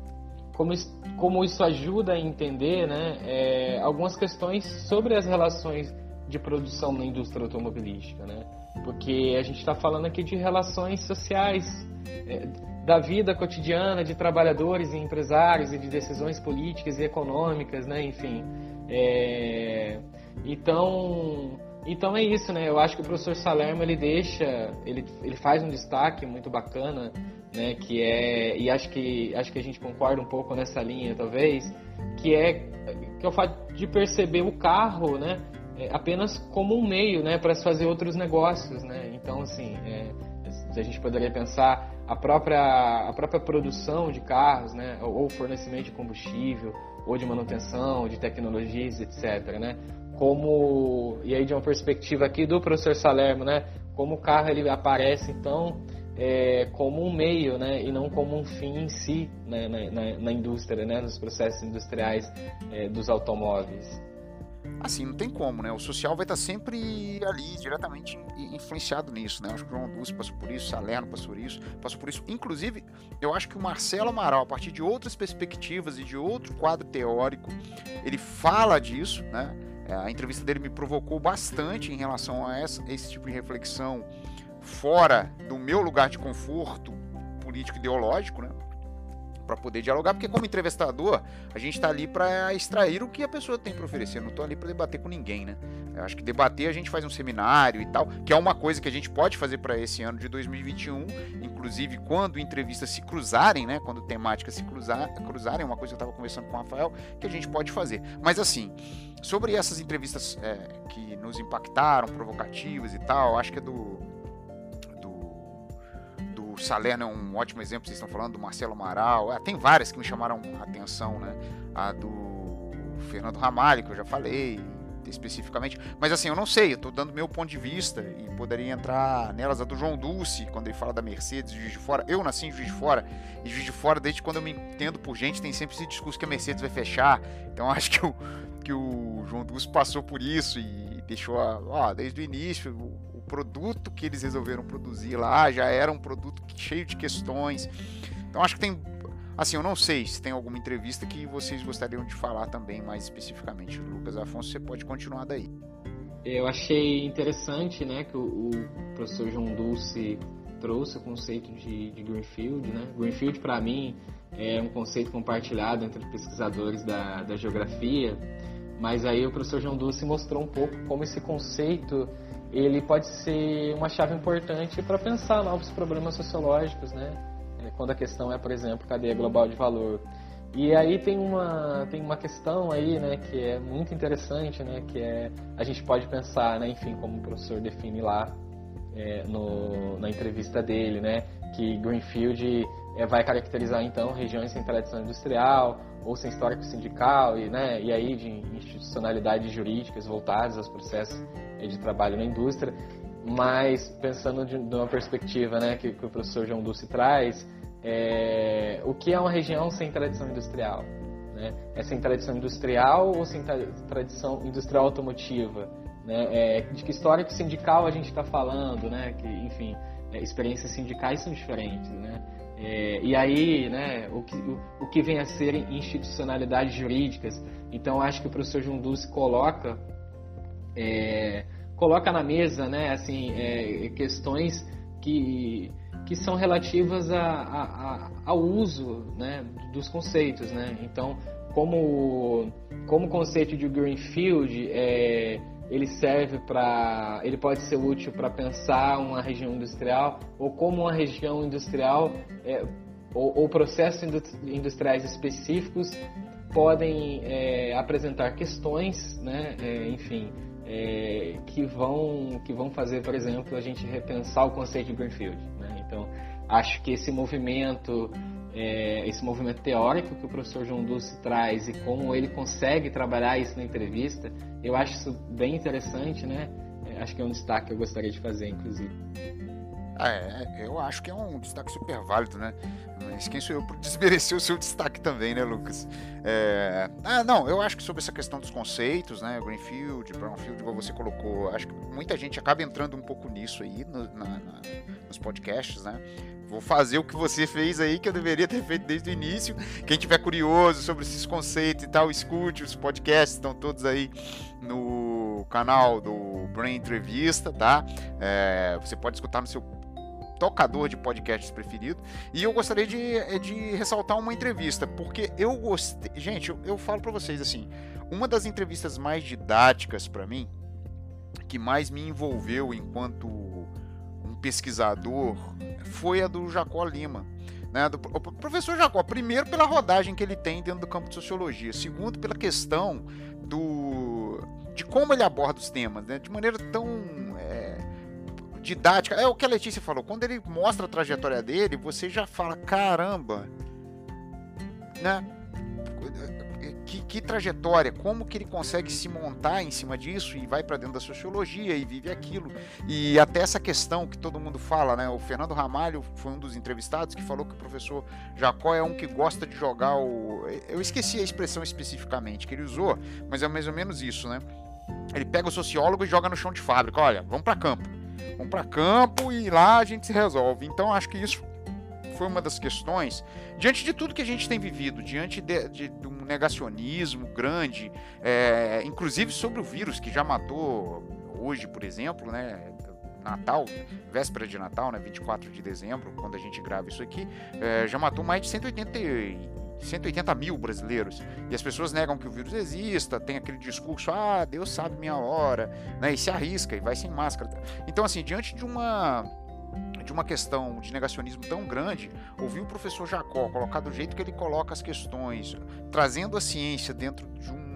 S3: como isso, como isso ajuda a entender, né, é, algumas questões sobre as relações de produção na indústria automobilística, né, porque a gente está falando aqui de relações sociais é, da vida cotidiana de trabalhadores e empresários e de decisões políticas e econômicas, né, enfim. É, então então é isso, né? Eu acho que o professor Salermo ele deixa, ele, ele faz um destaque muito bacana, né? Que é e acho que acho que a gente concorda um pouco nessa linha, talvez, que é que é o fato de perceber o carro, né? É, apenas como um meio, né? Para se fazer outros negócios, né? Então assim, é, a gente poderia pensar a própria a própria produção de carros, né? Ou fornecimento de combustível, ou de manutenção, de tecnologias, etc, né? Como e aí de uma perspectiva aqui do professor Salermo, né? Como o carro ele aparece então é, como um meio, né? E não como um fim em si né? na, na, na indústria, né? Nos processos industriais é, dos automóveis.
S1: Assim, não tem como, né? O social vai estar sempre ali, diretamente influenciado nisso, né? Acho que o João Dulce passou por isso, Salerno passou por isso, passou por isso. Inclusive, eu acho que o Marcelo Amaral, a partir de outras perspectivas e de outro quadro teórico, ele fala disso, né? É, a entrevista dele me provocou bastante em relação a essa, esse tipo de reflexão fora do meu lugar de conforto político ideológico, né? Para poder dialogar, porque como entrevistador, a gente está ali para extrair o que a pessoa tem para oferecer, eu não estou ali para debater com ninguém, né? Eu acho que debater a gente faz um seminário e tal, que é uma coisa que a gente pode fazer para esse ano de 2021, inclusive quando entrevistas se cruzarem, né? Quando temáticas se cruzar, cruzarem, uma coisa que eu estava conversando com o Rafael, que a gente pode fazer. Mas assim, sobre essas entrevistas é, que nos impactaram, provocativas e tal, acho que é do Salerno é um ótimo exemplo, vocês estão falando do Marcelo Amaral. Ah, tem várias que me chamaram a atenção, né? A do Fernando Ramalho, que eu já falei especificamente. Mas assim, eu não sei, eu estou dando meu ponto de vista e poderia entrar nelas a do João Dulce, quando ele fala da Mercedes, Juiz de Fora. Eu nasci em Juiz de Fora, e Juiz de Fora, desde quando eu me entendo por gente, tem sempre esse discurso que a Mercedes vai fechar. Então acho que o, que o João Dulce passou por isso e deixou, ó, desde o início, produto que eles resolveram produzir lá já era um produto cheio de questões. Então acho que tem. Assim, eu não sei se tem alguma entrevista que vocês gostariam de falar também mais especificamente. Lucas Afonso, você pode continuar daí.
S3: Eu achei interessante né, que o, professor João Dulce trouxe o conceito de, de Greenfield. Né? Greenfield, para mim, é um conceito compartilhado entre pesquisadores da, da geografia, mas aí o professor João Dulce mostrou um pouco como esse conceito ele pode ser uma chave importante para pensar novos problemas sociológicos, né? É, quando a questão é, por exemplo, cadeia global de valor. E aí tem uma, tem uma questão aí, né, que é muito interessante, né, que é, a gente pode pensar, né, enfim, como o professor define lá é, no, na entrevista dele, né, que Greenfield é, vai caracterizar, então, regiões sem tradição industrial ou sem histórico sindical e, né, e aí de institucionalidades jurídicas voltadas aos processos de trabalho na indústria, mas pensando de, de uma perspectiva né, que, que, o professor João Dulce traz, é, o que é uma região sem tradição industrial? Né? É sem tradição industrial ou sem tradição industrial automotiva? Né? É, de que histórico sindical a gente está falando? Né? Que, enfim, é, experiências sindicais são diferentes. Né? É, e aí, né, o, que, o, o, que vem a ser institucionalidades jurídicas. Então, acho que o professor Dulce coloca é, coloca na mesa né, assim, é, questões que, que são relativas a, a, a, ao uso né, dos conceitos. Né? Então, como, como conceito de Greenfield é, ele serve para ele pode ser útil para pensar uma região industrial ou como uma região industrial é, ou, ou, processos industriais específicos podem é, apresentar questões né é, enfim é, que, vão, que vão fazer, por exemplo, a gente repensar o conceito de Greenfield. Né? Então, acho que esse movimento, é, esse movimento teórico que o professor João Dulce traz e como ele consegue trabalhar isso na entrevista, eu acho isso bem interessante, né? É, acho que é um destaque que eu gostaria de fazer, inclusive.
S1: É, eu acho que é um destaque super válido, né? Mas quem sou eu para desmerecer o seu destaque também, né, Lucas? É... Ah, não, eu acho que sobre essa questão dos conceitos, né? Greenfield, Brownfield, igual você colocou, acho que muita gente acaba entrando um pouco nisso aí no, na, na, nos podcasts, né? Vou fazer o que você fez aí, que eu deveria ter feito desde o início. Quem tiver curioso sobre esses conceitos e tal, escute os podcasts, estão todos aí no canal do Brain Entrevista, tá? É, você pode escutar no seu tocador de podcasts preferido. E eu gostaria de, eh, de ressaltar uma entrevista, porque eu gostei. Gente, eu, eu falo para vocês assim: uma das entrevistas mais didáticas para mim, que mais me envolveu enquanto um pesquisador, foi a do Jacó Lima. Né, do, o professor Jacó, primeiro pela rodagem que ele tem dentro do campo de sociologia, segundo pela questão do de como ele aborda os temas, né, de maneira tão é, didática. É o que a Letícia falou. Quando ele mostra a trajetória dele, você já fala: caramba, né? Que, trajetória, como que ele consegue se montar em cima disso e vai para dentro da sociologia e vive aquilo. E até essa questão que todo mundo fala, né? O Fernando Ramalho foi um dos entrevistados que falou que o professor Jacó é um que gosta de jogar o. Eu esqueci a expressão especificamente que ele usou, mas é mais ou menos isso, né? Ele pega o sociólogo e joga no chão de fábrica. Olha, vamos para campo Vamos para campo e lá a gente se resolve. Então acho que isso foi uma das questões, diante de tudo que a gente tem vivido, diante de, de, de um negacionismo grande, é, inclusive sobre o vírus que já matou hoje, por exemplo, né? Natal, véspera de Natal, né, 24 de dezembro, quando a gente grava isso aqui, é, já matou mais de 180 180 mil brasileiros. E as pessoas negam que o vírus exista, tem aquele discurso, ah, Deus sabe minha hora, né? E se arrisca e vai sem máscara. Então, assim, diante de uma de uma questão de negacionismo tão grande, ouvir o professor Jacó colocar do jeito que ele coloca as questões, trazendo a ciência dentro de um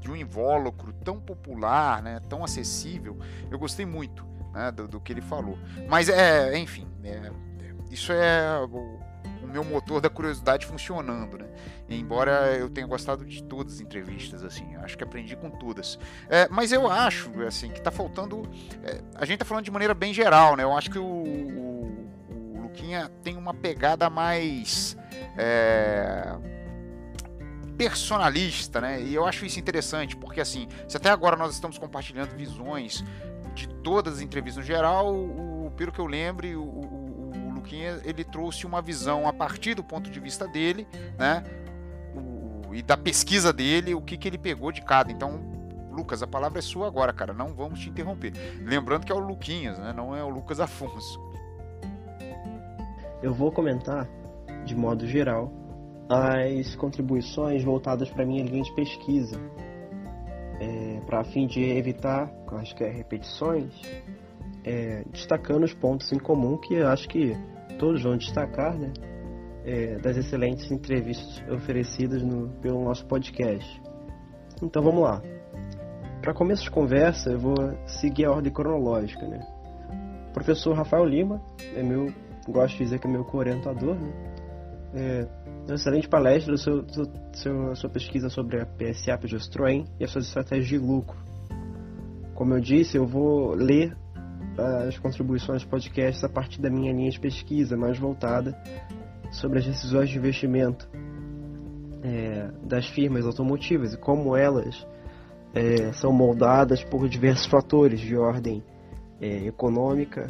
S1: de um invólucro tão popular, né, tão acessível, eu gostei muito né, do, do, que ele falou. Mas é, enfim, é, isso é o meu motor da curiosidade funcionando, né? Embora eu tenha gostado de todas as entrevistas, assim, acho que aprendi com todas. É, mas eu acho, assim, que tá faltando. É, a gente tá falando de maneira bem geral, né? Eu acho que o, o, o Luquinha tem uma pegada mais. É, personalista, né? E eu acho isso interessante, porque assim, se até agora nós estamos compartilhando visões de todas as entrevistas no geral, o, pelo que eu lembre, o, Luquinha ele trouxe uma visão a partir do ponto de vista dele, né? O, e da pesquisa dele, o que, que ele pegou de cada. Então, Lucas, a palavra é sua agora, cara. Não vamos te interromper. Lembrando que é o Luquinhas, né? Não é o Lucas Afonso.
S4: Eu vou comentar, de modo geral, as contribuições voltadas para minha linha de pesquisa, é, para fim de evitar, acho que é repetições, é, destacando os pontos em comum que acho que todos vão destacar, né? É, das excelentes entrevistas oferecidas no, pelo nosso podcast. Então vamos lá. Para começo de conversa, eu vou seguir a ordem cronológica, né? O professor Rafael Lima é meu, gosto de dizer que é meu co-orientador, né? É, uma excelente palestra, seu, seu, sua pesquisa sobre a PSA Progesterone e as suas estratégias de lucro. Como eu disse, eu vou ler as contribuições podcasts a partir da minha linha de pesquisa mais voltada sobre as decisões de investimento é, das firmas automotivas e como elas é, são moldadas por diversos fatores de ordem é, econômica,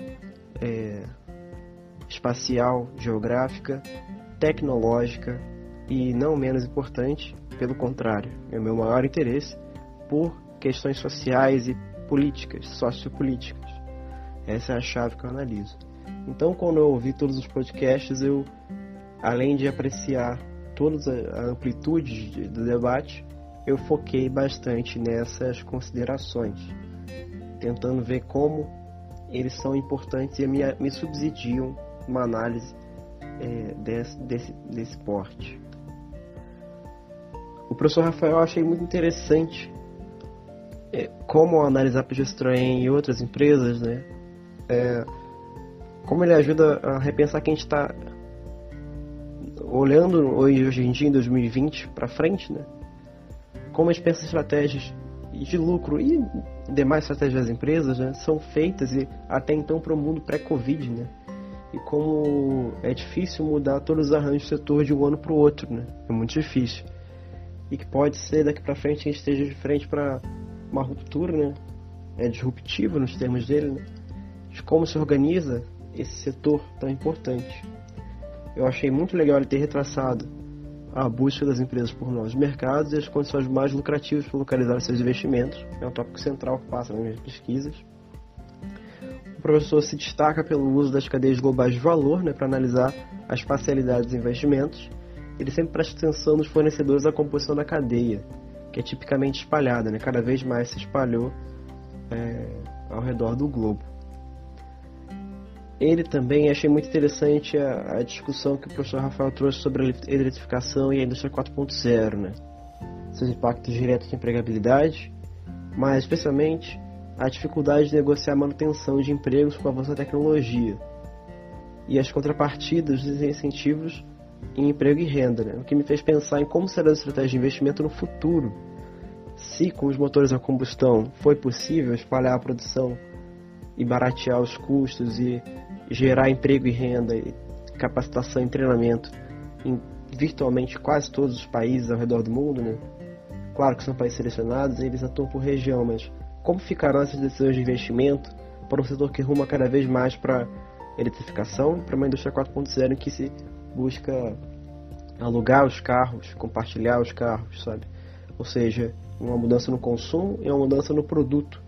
S4: é, espacial, geográfica, tecnológica e não menos importante, pelo contrário, é o meu maior interesse por questões sociais e políticas, sociopolíticas. Essa é a chave que eu analiso. Então, quando eu ouvi todos os podcasts, eu, além de apreciar toda a amplitude do debate, eu foquei bastante nessas considerações, tentando ver como eles são importantes e me, me subsidiam uma análise é, desse, desse, desse porte. O professor Rafael eu achei muito interessante é, como analisar progesterone em outras empresas, né? É, como ele ajuda a repensar que a gente está olhando hoje em dia, em 2020, para frente, né? Como a gente pensa estratégias de lucro e demais estratégias das empresas né, são feitas e até então para o mundo pré-Covid, né? E como é difícil mudar todos os arranjos do setor de um ano para o outro, né? É muito difícil. E que pode ser daqui para frente a gente esteja de frente para uma ruptura, né? É disruptivo nos termos dele, né? De como se organiza esse setor tão importante. Eu achei muito legal ele ter retraçado a busca das empresas por novos mercados e as condições mais lucrativas para localizar seus investimentos. É um tópico central que passa nas minhas pesquisas. O professor se destaca pelo uso das cadeias globais de valor né, para analisar as parcialidades dos investimentos. Ele sempre presta atenção nos fornecedores da composição da cadeia, que é tipicamente espalhada, né, cada vez mais se espalhou é, ao redor do globo ele também achei muito interessante a, a, discussão que o professor Rafael trouxe sobre a eletrificação e a indústria 4.0, né? Seus impactos diretos de empregabilidade, mas especialmente a dificuldade de negociar a manutenção de empregos com o avanço da tecnologia e as contrapartidas dos incentivos em emprego e renda, né? o que me fez pensar em como será a estratégia de investimento no futuro. Se com os motores a combustão foi possível espalhar a produção e baratear os custos e gerar emprego e renda, capacitação e treinamento em virtualmente quase todos os países ao redor do mundo, né? Claro que são países selecionados eles atuam por região, mas como ficarão essas decisões de investimento para um setor que ruma cada vez mais para eletrificação para uma indústria 4.0 em que se busca alugar os carros, compartilhar os carros, sabe? Ou seja, uma mudança no consumo e uma mudança no produto,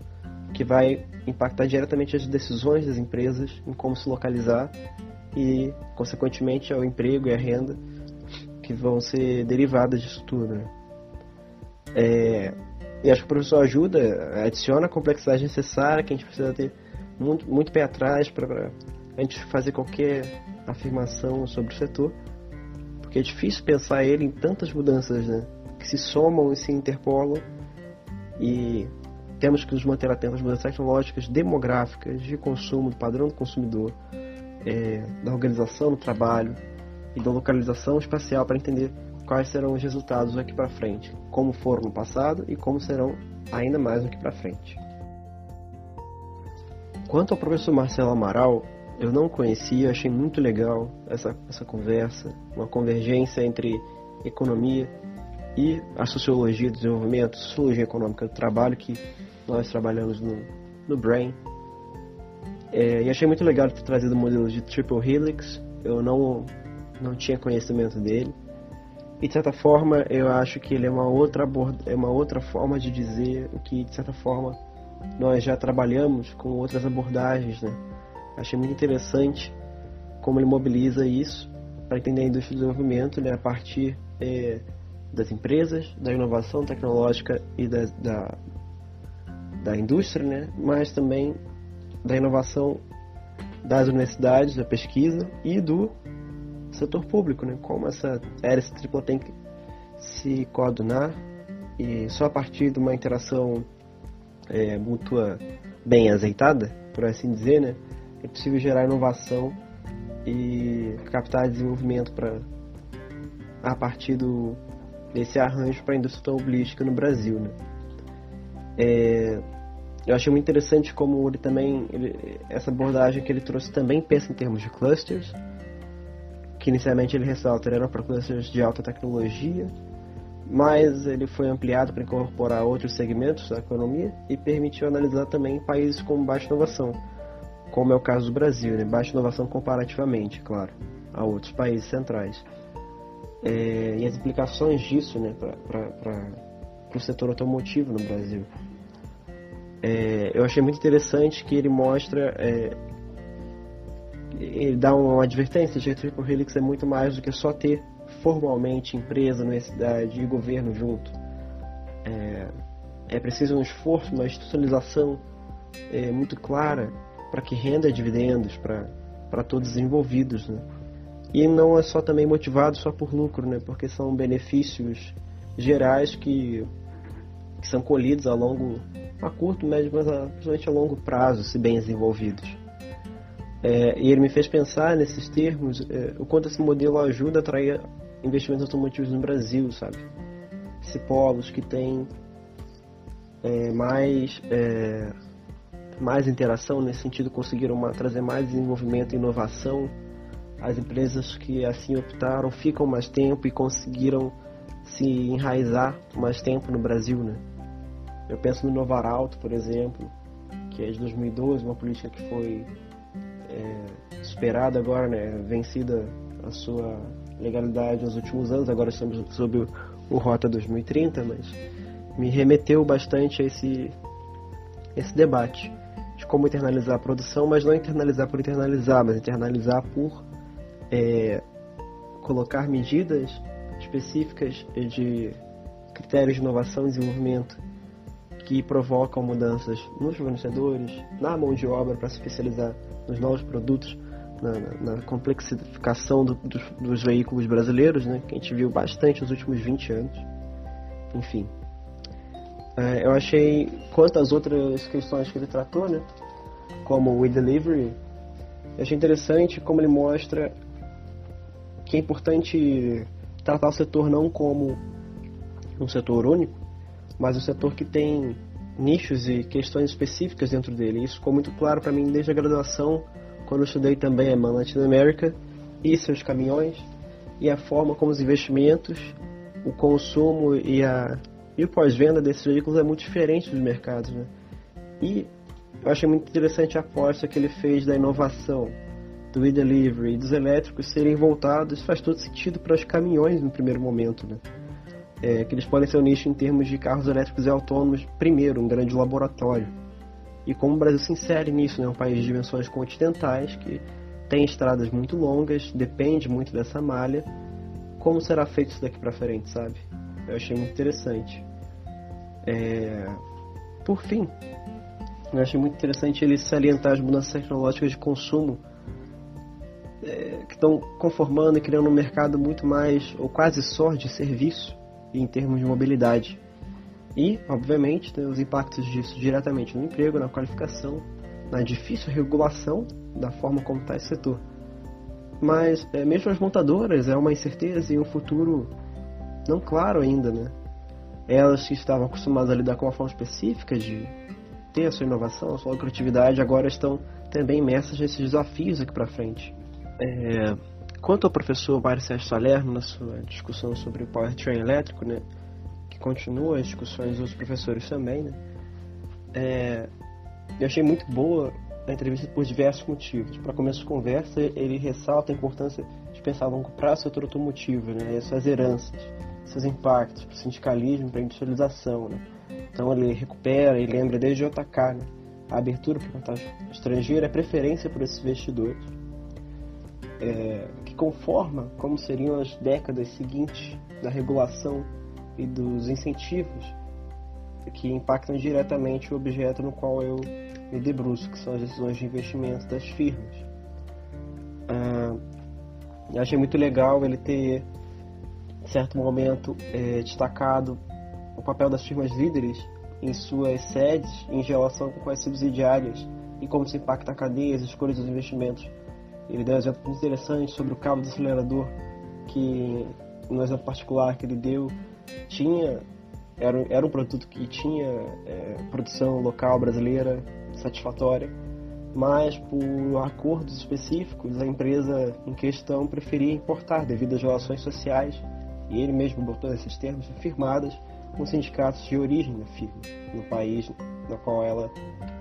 S4: que vai impactar diretamente as decisões das empresas em como se localizar e, consequentemente, ao emprego e à renda que vão ser derivadas disso tudo. Né? É, e acho que o professor ajuda, adiciona a complexidade necessária que a gente precisa ter muito, muito pé atrás para a gente fazer qualquer afirmação sobre o setor, porque é difícil pensar ele em tantas mudanças né, que se somam e se interpolam e temos que nos manter atentos às mudanças tecnológicas, demográficas, de consumo, do padrão do consumidor, é, da organização do trabalho e da localização espacial para entender quais serão os resultados daqui para frente, como foram no passado e como serão ainda mais daqui para frente. Quanto ao professor Marcelo Amaral, eu não conhecia, achei muito legal essa, essa conversa, uma convergência entre economia e a sociologia do desenvolvimento, sociologia econômica do trabalho que nós trabalhamos no, no Brain. É, e achei muito legal ter trazido o modelo de Triple Helix, eu não, não tinha conhecimento dele. E de certa forma eu acho que ele é uma outra, é uma outra forma de dizer o que de certa forma nós já trabalhamos com outras abordagens. Né? Achei muito interessante como ele mobiliza isso para entender a indústria do desenvolvimento né, a partir é, das empresas, da inovação tecnológica e da, da, da indústria, né? mas também da inovação das universidades, da pesquisa e do setor público, né? como essa hélice tripla tem que se coordenar e só a partir de uma interação é, mútua bem azeitada, por assim dizer, né? é possível gerar inovação e captar desenvolvimento para a partir do desse arranjo para a indústria automobilística no Brasil. Né? É, eu achei muito interessante como ele também, ele, essa abordagem que ele trouxe também pensa em termos de clusters, que inicialmente ele ressalta eram para clusters de alta tecnologia, mas ele foi ampliado para incorporar outros segmentos da economia e permitiu analisar também países com baixa inovação, como é o caso do Brasil, né? baixa inovação comparativamente, claro, a outros países centrais é, e as implicações disso né, para o setor automotivo no Brasil. É, eu achei muito interessante que ele mostra, é, ele dá uma advertência de que Triple Helix é muito mais do que só ter formalmente empresa, universidade e governo junto. É, é preciso um esforço, uma institucionalização é, muito clara para que renda dividendos para todos os envolvidos. Né? E não é só também motivado só por lucro, né? Porque são benefícios gerais que, que são colhidos a longo, a curto, médio, mas a, principalmente a longo prazo, se bem desenvolvidos. É, e ele me fez pensar nesses termos, é, o quanto esse modelo ajuda a atrair investimentos automotivos no Brasil, sabe? Esse polos que tem é, mais é, mais interação nesse sentido conseguiram uma, trazer mais desenvolvimento e inovação as empresas que assim optaram ficam mais tempo e conseguiram se enraizar mais tempo no Brasil, né? Eu penso no Novar Alto, por exemplo, que é de 2012, uma política que foi é, superada agora, né? Vencida a sua legalidade nos últimos anos, agora estamos sob o, Rota 2030, mas me remeteu bastante a esse, esse debate de como internalizar a produção, mas não internalizar por internalizar, mas internalizar por é, colocar medidas específicas de critérios de inovação e desenvolvimento que provocam mudanças nos fornecedores, na mão de obra para se especializar nos novos produtos, na, na complexificação do, dos, dos, veículos brasileiros, né, que a gente viu bastante nos últimos 20 anos. Enfim. É, eu achei, quanto às outras questões que ele tratou, né, como o e-delivery, eu achei interessante como ele mostra que é importante tratar o setor não como um setor único, mas um setor que tem nichos e questões específicas dentro dele. Isso ficou muito claro para mim desde a graduação, quando eu estudei também a Latinoamérica e seus caminhões, e a forma como os investimentos, o consumo e, a, e o pós-venda desses veículos é muito diferente dos mercados. Né? E eu achei muito interessante a aposta que ele fez da inovação do e-delivery e dos elétricos serem voltados faz todo sentido para os caminhões no primeiro momento, né? É, que eles podem ser um nicho em termos de carros elétricos e autônomos, primeiro, um grande laboratório. E como o Brasil se insere nisso, né? um país de dimensões continentais que tem estradas muito longas, depende muito dessa malha, como será feito isso daqui para frente, sabe? Eu achei muito interessante. É... Por fim, eu achei muito interessante ele salientar as mudanças tecnológicas de consumo é, que estão conformando e criando um mercado muito mais, ou quase só, de serviço em termos de mobilidade. E, obviamente, tem os impactos disso diretamente no emprego, na qualificação, na difícil regulação da forma como está esse setor. Mas, é, mesmo as montadoras, é uma incerteza e um futuro não claro ainda, né? Elas que estavam acostumadas a lidar com uma forma específica de ter a sua inovação, a sua lucratividade, agora estão também imersas nesses desafios aqui para frente. É, quanto ao professor Mário Sérgio Salerno, na sua discussão sobre o powertrain elétrico, né, que continua as discussões dos professores também, né, é, eu achei muito boa a entrevista por diversos motivos. Para começo de conversa, ele ressalta a importância de pensar a longo prazo o setor automotivo, né, suas heranças, seus impactos para o sindicalismo, para a industrialização. Né. Então ele recupera e lembra desde o JK, né, a abertura para o capital estrangeiro, a preferência por esses investidores é, que conforma como seriam as décadas seguintes da regulação e dos incentivos que impactam diretamente o objeto no qual eu me debruço, que são as decisões de investimento das firmas. Ah, achei muito legal ele ter, em certo momento, é, destacado o papel das firmas líderes em suas sedes em relação com as subsidiárias e como se impacta a cadeia, as escolhas dos investimentos ele deu um exemplo muito interessante sobre o cabo do acelerador, que no exemplo particular que ele deu, tinha era, era um produto que tinha é, produção local brasileira satisfatória, mas por acordos específicos a empresa em questão preferia importar devido às relações sociais, e ele mesmo botou esses termos firmadas com sindicatos de origem da firma, no país no qual ela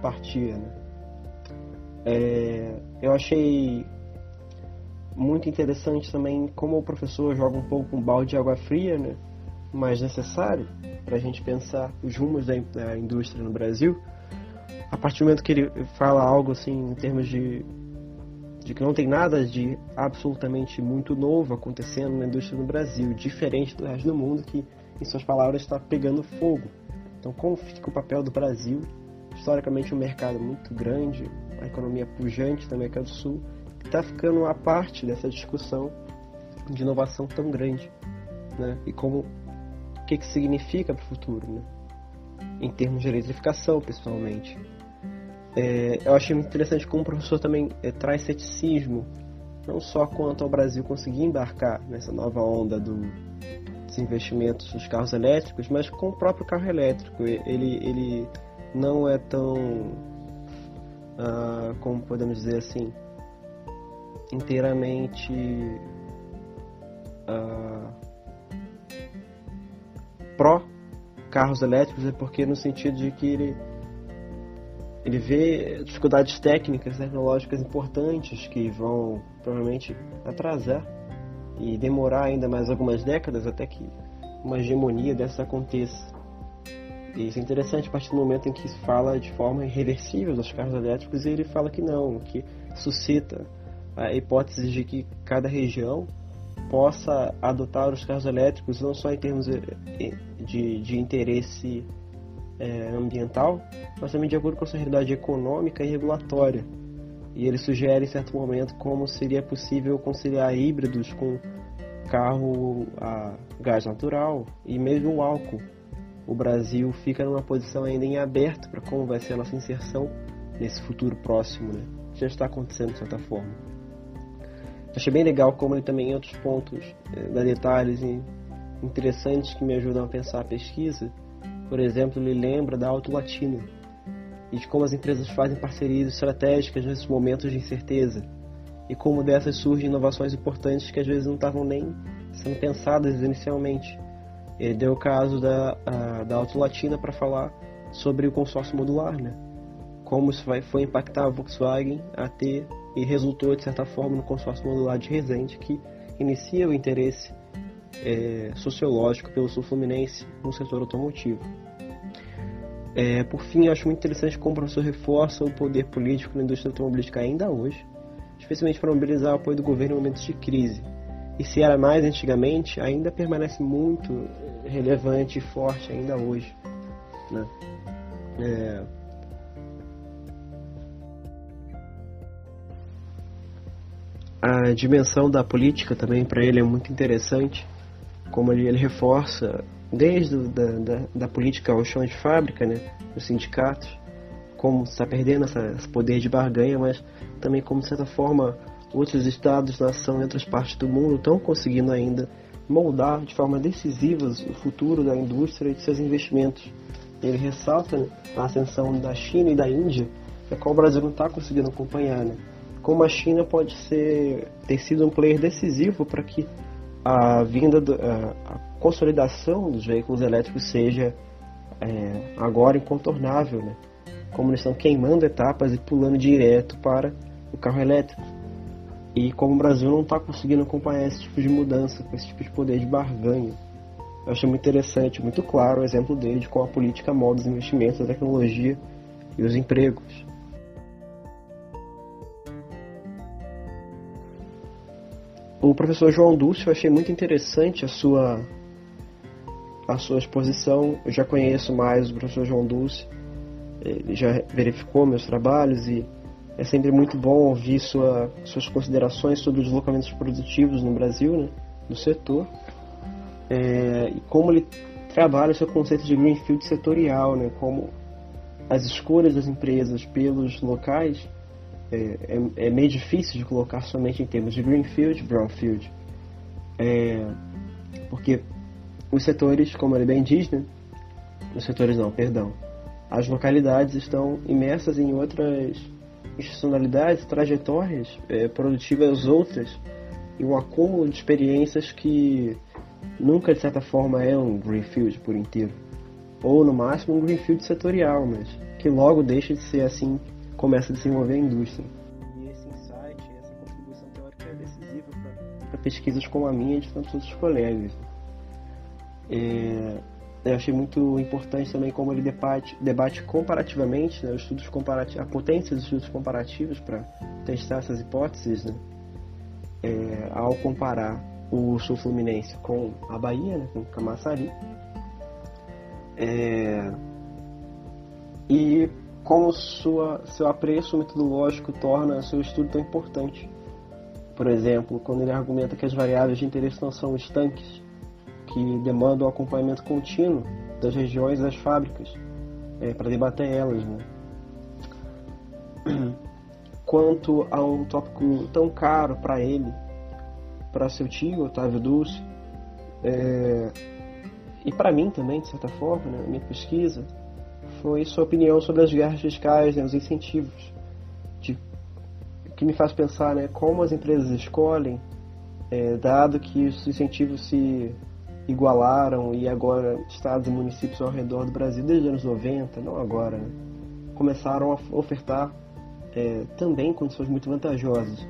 S4: partia. Né? É, eu achei muito interessante também como o professor joga um pouco um balde de água fria, né? mais necessário para a gente pensar os rumos da, da, indústria no Brasil. A partir do momento que ele fala algo assim em termos de, de que não tem nada de absolutamente muito novo acontecendo na indústria no Brasil, diferente do resto do mundo que, em suas palavras, está pegando fogo. Então, como fica o papel do Brasil? Historicamente, um mercado muito grande, a economia pujante da América do Sul, está ficando a parte dessa discussão de inovação tão grande, né? E como o que que significa para o futuro, né? Em termos de eletrificação, principalmente. É, eu achei muito interessante como o professor também é, traz ceticismo, não só quanto ao Brasil conseguir embarcar nessa nova onda do, dos investimentos nos carros elétricos, mas com o próprio carro elétrico. Ele, ele não é tão, ah, como podemos dizer assim, inteiramente uh, pró carros elétricos é porque no sentido de que ele ele vê dificuldades técnicas, tecnológicas importantes que vão provavelmente atrasar e demorar ainda mais algumas décadas até que uma hegemonia dessa aconteça. E isso é interessante a partir do momento em que se fala de forma irreversível dos carros elétricos e ele fala que não, que suscita a hipótese de que cada região possa adotar os carros elétricos não só em termos de, de interesse é, ambiental, mas também de acordo com a sua realidade econômica e regulatória. E ele sugere em certo momento como seria possível conciliar híbridos com carro a gás natural e mesmo o álcool. O Brasil fica numa posição ainda em aberto para como vai ser a nossa inserção nesse futuro próximo, né? Já está acontecendo de certa forma. Achei bem legal como ele também em outros pontos é, dá detalhes interessantes que me ajudam a pensar a pesquisa. Por exemplo, ele lembra da Auto Latina e de como as empresas fazem parcerias estratégicas nesses momentos de incerteza e como dessas surgem inovações importantes que às vezes não estavam nem sendo pensadas inicialmente. Ele deu o caso da, a, da Auto Latina para falar sobre o consórcio modular, né? como isso vai, foi impactar a Volkswagen a ter e resultou de certa forma no consórcio modular de Resende que inicia o interesse é, sociológico pelo sul fluminense no setor automotivo. É, por fim, acho muito interessante como o professor reforça o poder político na indústria automobilística ainda hoje, especialmente para mobilizar o apoio do governo em momentos de crise. E se era mais antigamente, ainda permanece muito relevante e forte ainda hoje. Né? É... A dimensão da política também para ele é muito interessante, como ele, ele reforça desde da, da, da, política ao chão de fábrica, né, dos sindicatos, como está perdendo essa, esse poder de barganha, mas também como de certa forma outros estados, nação e outras partes do mundo estão conseguindo ainda moldar de forma decisiva o futuro da indústria e de seus investimentos. Ele ressalta né, a ascensão da China e da Índia, é qual o Brasil não está conseguindo acompanhar. Né? Como a China pode ser ter sido um player decisivo para que a vinda, do, a, a, consolidação dos veículos elétricos seja é, agora incontornável, né? Como eles estão queimando etapas e pulando direto para o carro elétrico. E como o Brasil não está conseguindo acompanhar esse tipo de mudança, com esse tipo de poder de barganha. Eu achei muito interessante, muito claro o exemplo dele de como a política molda os investimentos, a tecnologia e os empregos. O professor João Dulce, eu achei muito interessante a sua a sua exposição. Eu já conheço mais o professor João Dulce, ele já verificou meus trabalhos e é sempre muito bom ouvir sua, suas considerações sobre os deslocamentos produtivos no Brasil, né, no setor, é, e como ele trabalha o seu conceito de greenfield setorial, né, como as escolhas das empresas pelos locais é, é, é meio difícil de colocar somente em termos de greenfield e brownfield, é, porque os setores, como ele bem diz, né, os setores não, perdão, as localidades estão imersas em outras institucionalidades, trajetórias é, produtivas outras e um acúmulo de experiências que nunca de certa forma é um greenfield por inteiro. Ou no máximo um greenfield setorial, mas que logo deixa de ser assim começa a desenvolver a indústria. E esse insight, essa contribuição teórica é decisiva para pesquisas como a minha e de tantos outros colegas. É, eu achei muito importante também como ele debate, debate comparativamente, né, os estudos comparativos, a potência dos estudos comparativos para testar essas hipóteses, né, é, ao comparar o sul fluminense com a Bahia, né, com Camaçari, é, e como sua, seu apreço metodológico torna seu estudo tão importante. Por exemplo, quando ele argumenta que as variáveis de interesse não são estanques, que demandam um acompanhamento contínuo das regiões e das fábricas é, para debater elas. Né? Quanto a um tópico tão caro para ele, para seu tio, Otávio Dulce, é, e para mim também, de certa forma, né, minha pesquisa, foi sua opinião sobre as guerras fiscais, né, os incentivos, de, que me faz pensar né, como as empresas escolhem, é, dado que os incentivos se igualaram e agora estados e municípios ao redor do Brasil, desde os anos 90, não agora, né, começaram a ofertar é, também condições muito vantajosas.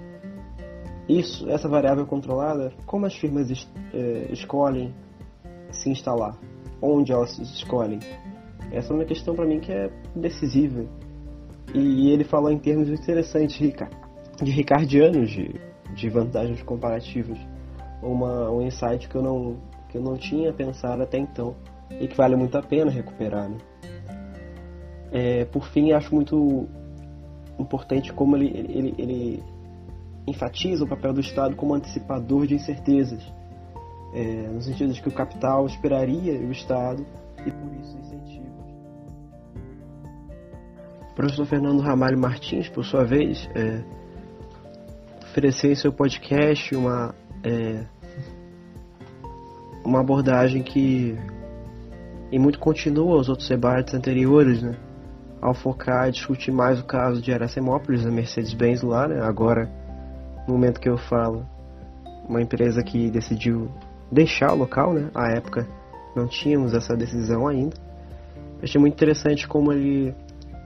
S4: Isso, essa variável controlada, como as firmas es, é, escolhem se instalar, onde elas escolhem, essa é uma questão para mim que é decisiva. E, ele falou em termos interessantes de ricardianos, de, de vantagens comparativas. Uma, um insight que eu não que eu não tinha pensado até então e que vale muito a pena recuperar. Né? É, por fim, acho muito importante como ele, ele, ele enfatiza o papel do Estado como antecipador de incertezas, é, no sentido de que o capital esperaria o Estado e por isso incentiva. O professor Fernando Ramalho Martins, por sua vez, é, ofereceu em seu podcast uma é, uma abordagem que e muito continua os outros debates anteriores, né? Ao focar e discutir mais o caso de Aracemópolis, a Mercedes-Benz lá, né? Agora, no momento que eu falo, uma empresa que decidiu deixar o local, né? À época não tínhamos essa decisão ainda. achei muito interessante como ele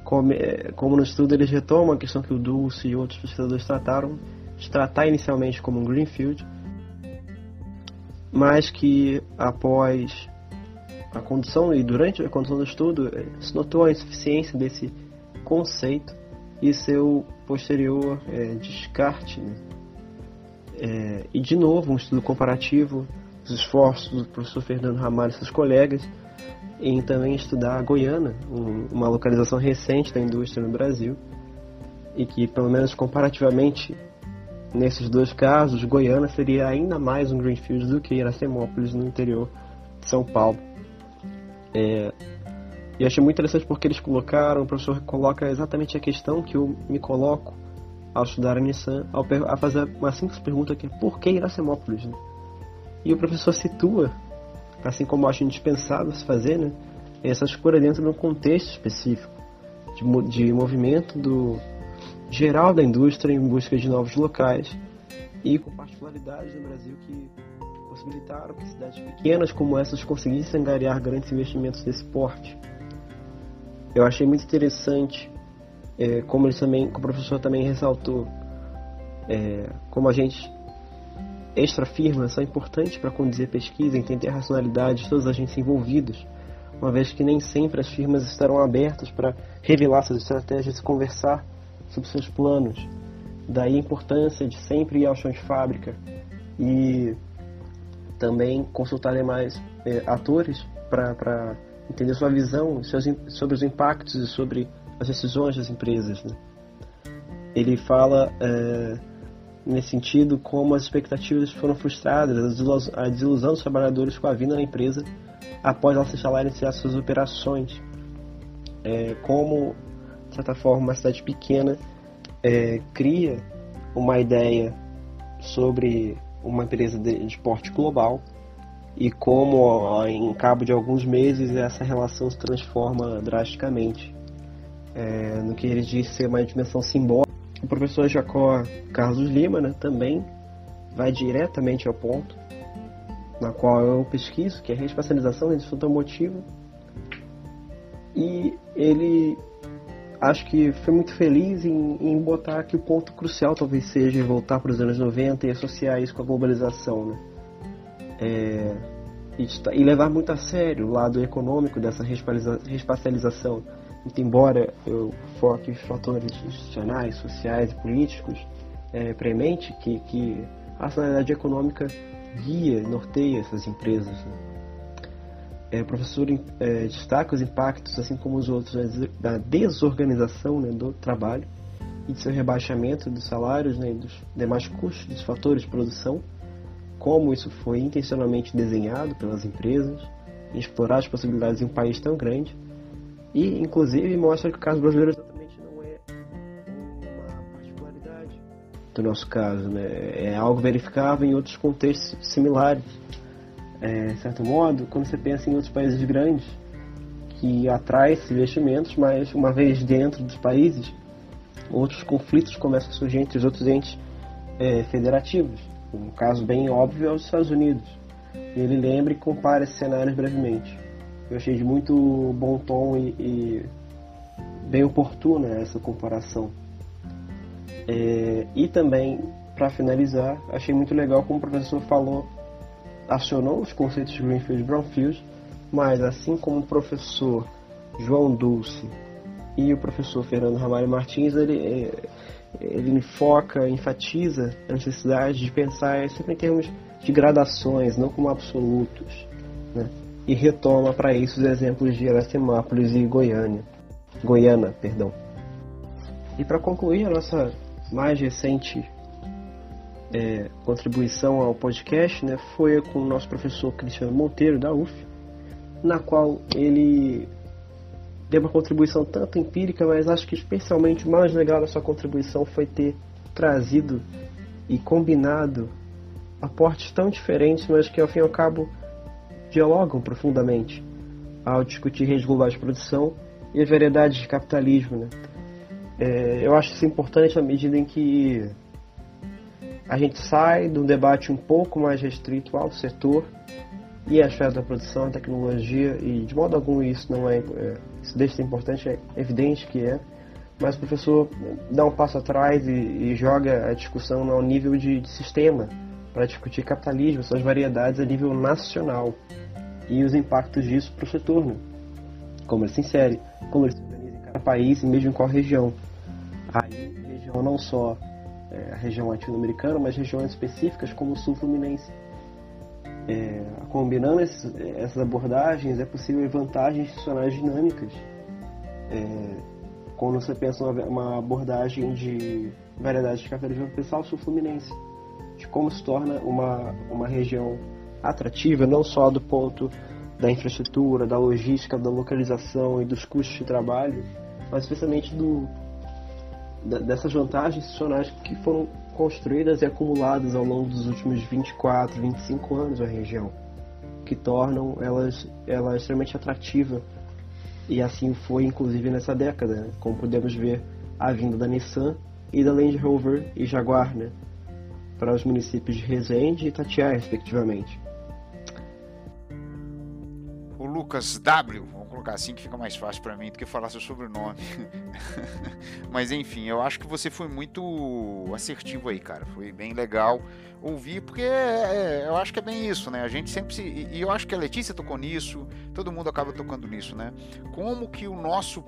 S4: como, é, como no estudo eles retomam a questão que o Dulce e outros pesquisadores trataram, de tratar inicialmente como um greenfield, mas que após a condução e durante a condução do estudo eh, se notou a insuficiência desse conceito e seu posterior é, descarte. Né? É, e de novo, um estudo comparativo dos esforços do professor Fernando Ramalho e seus colegas em também estudar a Goiânia, um, uma localização recente da indústria no Brasil, e que, pelo menos comparativamente, nesses dois casos, Goiânia seria ainda mais um greenfield do que Iracemópolis no interior de São Paulo. É, e achei muito interessante porque eles colocaram, o professor coloca exatamente a questão que eu me coloco ao estudar a Nissan, ao, a fazer uma simples pergunta que é por que Iracemópolis? Né? E o professor situa, assim como acho indispensável se fazer, né, essa escolha dentro de um contexto específico de, de movimento do geral da indústria em busca de novos locais e com particularidades no Brasil que possibilitaram que cidades pequenas como essas conseguissem angariar grandes investimentos desse porte. Eu achei muito interessante, é, como, ele também, como o professor também ressaltou, é, como agentes extra-firma são importantes para conduzir pesquisa, entender a racionalidade de todos os agentes envolvidos, uma vez que nem sempre as firmas estarão abertas para revelar suas estratégias e conversar sobre seus planos. Daí a importância de sempre ir ao chão de fábrica e também consultar demais é, atores para entender sua visão sobre os impactos e sobre as decisões das empresas. Né? Ele fala é, nesse sentido como as expectativas foram frustradas, a desilusão dos trabalhadores com a vinda da empresa após ela se instalar e iniciar suas operações. É, como, de certa forma, uma cidade pequena é, cria uma ideia sobre uma empresa de, de porte global e como em cabo de alguns meses essa relação se transforma drasticamente é, no que ele diz ser uma dimensão simbólica. O professor Jacó Carlos Lima né, também vai diretamente ao ponto na qual eu pesquiso, que é a reespacialização da indústria automotiva. E ele acho que foi muito feliz em, em, botar que o ponto crucial talvez seja voltar para os anos 90 e associar isso com a globalização, né? É, e, e, levar muito a sério o lado econômico dessa respacialização. Embora eu foque em fatores institucionais, sociais e políticos é, premente, que, que a racionalidade econômica guia, norteia essas empresas. Né? É, o professor é, destaca os impactos, assim como os outros, da desorganização né, do trabalho e de seu rebaixamento dos salários né, e dos demais custos dos fatores de produção, como isso foi intencionalmente desenhado pelas empresas, em explorar as possibilidades em um país tão grande, e inclusive mostra que o caso brasileiro exatamente não é uma particularidade do nosso caso, né? é algo verificável em outros contextos similares é, de certo modo, quando você pensa em outros países grandes que atraem esses investimentos, mas uma vez dentro dos países, outros conflitos começam a surgir entre os outros entes é, federativos. Um caso bem óbvio é os Estados Unidos. Ele lembra e compara esses cenários brevemente. Eu achei de muito bom tom e, e bem oportuna essa comparação. É, e também, para finalizar, achei muito legal como o professor falou acionou os conceitos de Greenfield e Brownfield, mas assim como o professor João Dulce e o professor Fernando Ramalho Martins, ele, é, ele foca, enfatiza a necessidade de pensar sempre em termos de gradações, não como absolutos? E retoma para isso os exemplos de Iracemápolis e Goiânia, Goiânia, perdão. E para concluir a nossa mais recente é, contribuição ao podcast né, foi com o nosso professor Cristiano Monteiro, da UF, na qual ele deu uma contribuição tanto empírica, mas acho que especialmente o mais legal da sua contribuição foi ter trazido e combinado aportes tão diferentes, mas que ao fim e ao cabo dialogam profundamente ao discutir redes globais de produção e as variedades de capitalismo. Né? É, eu acho isso importante na medida em que a gente sai de um debate um pouco mais restrito ao setor e a esfera da produção, a tecnologia, e de modo algum isso não é, é isso deixa de ser importante, é evidente que é, mas o professor dá um passo atrás e, e joga a discussão ao nível de, de sistema, para discutir capitalismo, suas variedades a nível nacional e os impactos disso para o setor, né? como ele se insere, como ele se organiza em cada país e mesmo em qual região. Aí, região não só é, a região latino-americana, mas regiões específicas como o sul fluminense. É, combinando esses, essas abordagens, é possível vantagens institucionais dinâmicas. É, quando você pensa uma, uma abordagem de variedades de capitalismo, pensar o sul fluminense, de como se torna uma, uma região atrativa, não só do ponto da infraestrutura, da logística, da localização e dos custos de trabalho, mas especialmente do, da, dessas vantagens institucionais que foram construídas e acumuladas ao longo dos últimos 24, 25 anos na região, que tornam elas, ela extremamente atrativa. E assim foi, inclusive, nessa década, né? como podemos ver a vinda da Nissan e da Land Rover e Jaguar, né? Para os municípios de Resende e Itatiaia, respectivamente.
S1: O Lucas W, vamos colocar assim que fica mais fácil para mim do que falar seu sobrenome. Mas enfim, eu acho que você foi muito assertivo aí, cara. Foi bem legal ouvir, porque é, é, eu acho que é bem isso, né? A gente sempre se. E eu acho que a Letícia tocou nisso, todo mundo acaba tocando nisso, né? Como que o nosso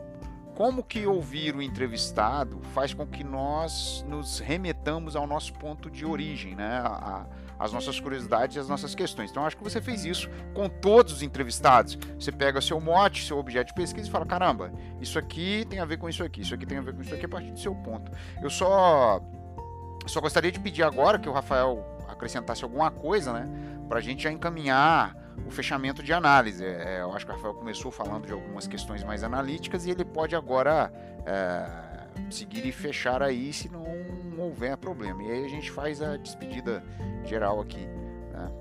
S1: como que ouvir o entrevistado faz com que nós nos remetamos ao nosso ponto de origem, né? A, as nossas curiosidades e as nossas questões. Então, acho que você fez isso com todos os entrevistados. Você pega seu mote, seu objeto de pesquisa e fala: caramba, isso aqui tem a ver com isso aqui, isso aqui tem a ver com isso aqui a partir do seu ponto. Eu só, só gostaria de pedir agora que o Rafael acrescentasse alguma coisa, né? Para a gente já encaminhar o fechamento de análise. É, eu acho que o Rafael começou falando de algumas questões mais analíticas e ele pode agora é, seguir e fechar aí se não houver problema. E aí a gente faz a despedida geral aqui. Né?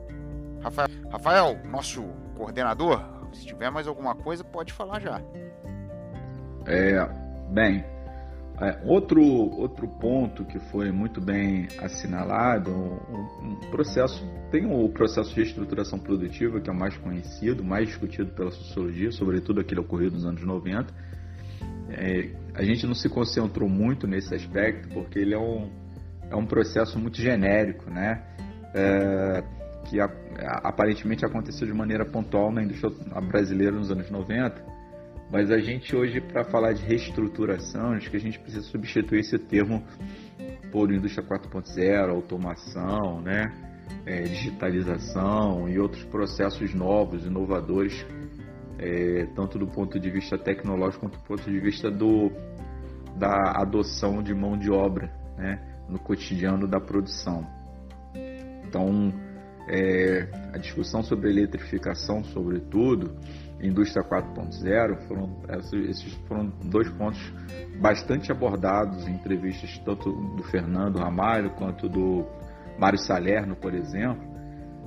S1: Rafael, Rafael, nosso coordenador, se tiver mais alguma coisa, pode falar já.
S5: É, bem, é, outro, outro ponto que foi muito bem assinalado, um, um, processo, tem o processo de estruturação produtiva, que é o mais conhecido, mais discutido pela sociologia, sobretudo aquele ocorrido nos anos 90. É, a gente não se concentrou muito nesse aspecto, porque ele é um, é um processo muito genérico, né? É, que a, aparentemente aconteceu de maneira pontual na indústria brasileira nos anos 90 mas a gente hoje, para falar de reestruturação, acho que a gente precisa substituir esse termo por indústria 4.0, automação, né? É, digitalização e outros processos novos, inovadores, é, tanto do ponto de vista tecnológico quanto do ponto de vista do, da adoção de mão de obra né? no cotidiano da produção. Então, é, a discussão sobre eletrificação, sobretudo, indústria 4.0 foram esses foram dois pontos bastante abordados em entrevistas tanto do Fernando Ramalho quanto do Mário Salerno, por exemplo,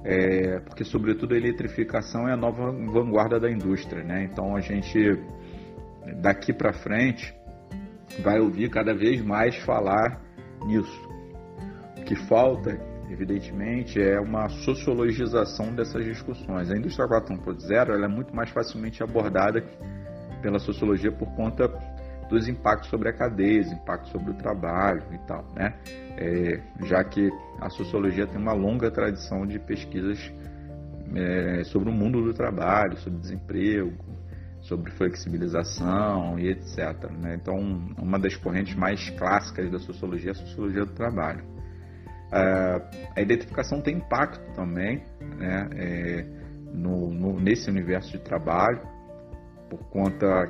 S5: é, porque sobretudo a eletrificação é a nova vanguarda da indústria, né? Então a gente daqui para frente vai ouvir cada vez mais falar nisso. O que falta evidentemente, é uma sociologização dessas discussões. A indústria 4.0 é muito mais facilmente abordada pela sociologia por conta dos impactos sobre a cadeia, os impactos sobre o trabalho e tal, né? É, já que a sociologia tem uma longa tradição de pesquisas é, sobre o mundo do trabalho, sobre desemprego, sobre flexibilização e etc. Né? Então, uma das correntes mais clássicas da sociologia é a sociologia do trabalho. Uh, a identificação tem impacto também né, é, no, no, nesse universo de trabalho, por conta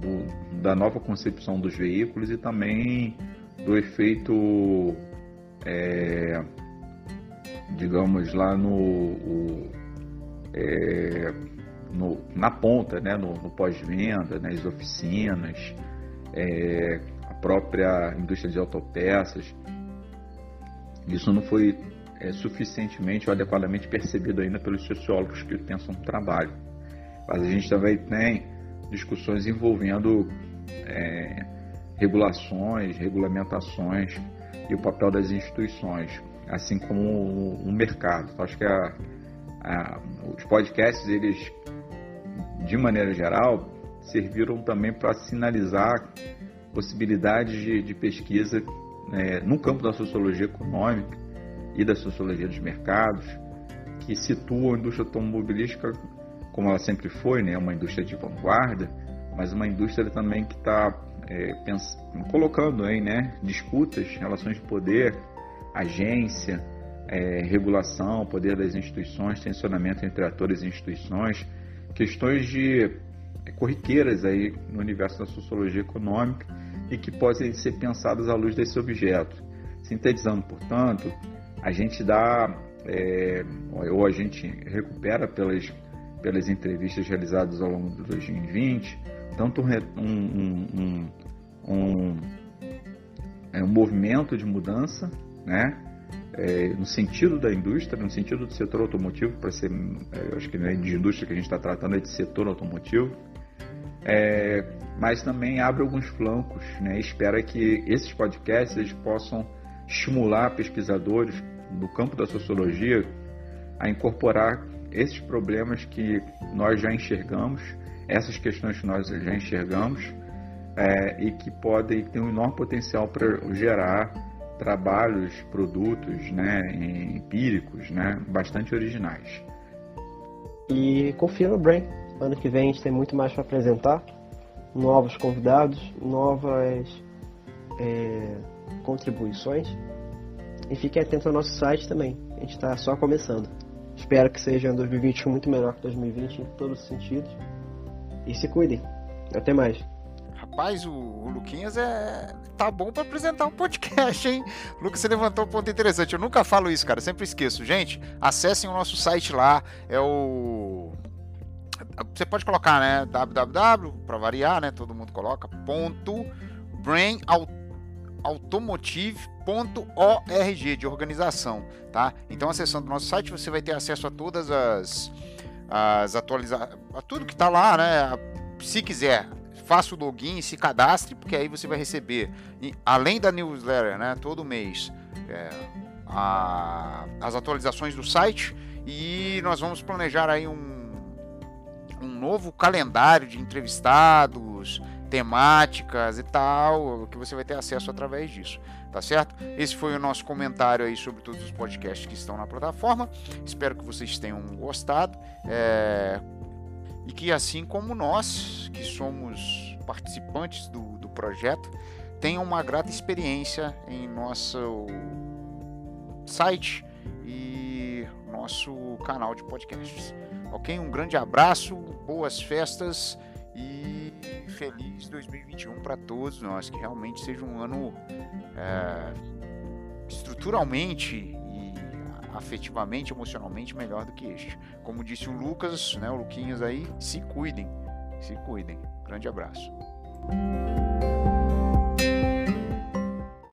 S5: do, da nova concepção dos veículos e também do efeito, é, digamos, lá no, o, é, no, na ponta, né, no, no pós-venda, nas oficinas, é, a própria indústria de autopeças isso não foi é, suficientemente ou adequadamente percebido ainda pelos sociólogos que pensam no trabalho. Mas a gente também tem discussões envolvendo é, regulações, regulamentações e o papel das instituições, assim como o, o mercado. Então, acho que a, os podcasts, eles, de maneira geral, serviram também para sinalizar possibilidades de, de pesquisa né, no campo da sociologia econômica e da sociologia dos mercados, que situam a indústria automobilística como ela sempre foi, né, uma indústria de vanguarda, mas uma indústria também que está é, colocando aí, né, disputas, relações de poder, agência, é, regulação, poder das instituições, tensionamento entre atores e instituições, questões de é, corriqueiras aí no universo da sociologia econômica e que podem ser pensadas à luz desse objeto. Sintetizando, portanto, a gente dá, é, ou a gente recupera pelas, pelas entrevistas realizadas ao longo de 2020, tanto um, um, um, é, um movimento de mudança, né? É, no sentido da indústria, no sentido do setor automotivo, para ser, é, acho que não é de indústria que a gente está tratando, é de setor automotivo, é, mas também abre alguns flancos, né? Espera que esses podcasts eles possam estimular pesquisadores do campo da sociologia a incorporar esses problemas que nós já enxergamos, essas questões que nós já enxergamos é, e que podem ter um enorme potencial para gerar trabalhos, produtos né, empíricos né, bastante originais.
S4: E confia no Brain. Ano que vem a gente tem muito mais para apresentar. Novos convidados, novas é, contribuições. E fique atento ao nosso site também. A gente está só começando. Espero que seja um 2021 muito melhor que 2020 em todos os sentidos. E se cuidem. Até mais.
S1: Rapaz, o, o Luquinhas é. tá bom para apresentar um podcast, hein? Lucas, você levantou um ponto interessante. Eu nunca falo isso, cara, sempre esqueço. Gente, acessem o nosso site lá, é o. Você pode colocar, né? www, para variar, né? Todo mundo coloca, ponto brain automotive.org de organização, tá? Então, acessando o nosso site, você vai ter acesso a todas as, as atualizações, a tudo que está lá, né? Se quiser faça o login, se cadastre, porque aí você vai receber, além da newsletter, né, todo mês, é, a, as atualizações do site e nós vamos planejar aí um, um novo calendário de entrevistados, temáticas e tal, que você vai ter acesso através disso, tá certo? Esse foi o nosso comentário aí sobre todos os podcasts que estão na plataforma. Espero que vocês tenham gostado. É, e que assim como nós, que somos participantes do, do projeto, tenham uma grata experiência em nosso site e nosso canal de podcasts. Ok? Um grande abraço, boas festas e feliz 2021 para todos nós. Que realmente seja um ano é, estruturalmente afetivamente, emocionalmente melhor do que este. Como disse o Lucas, né, o Luquinhas aí, se cuidem, se cuidem. Grande abraço.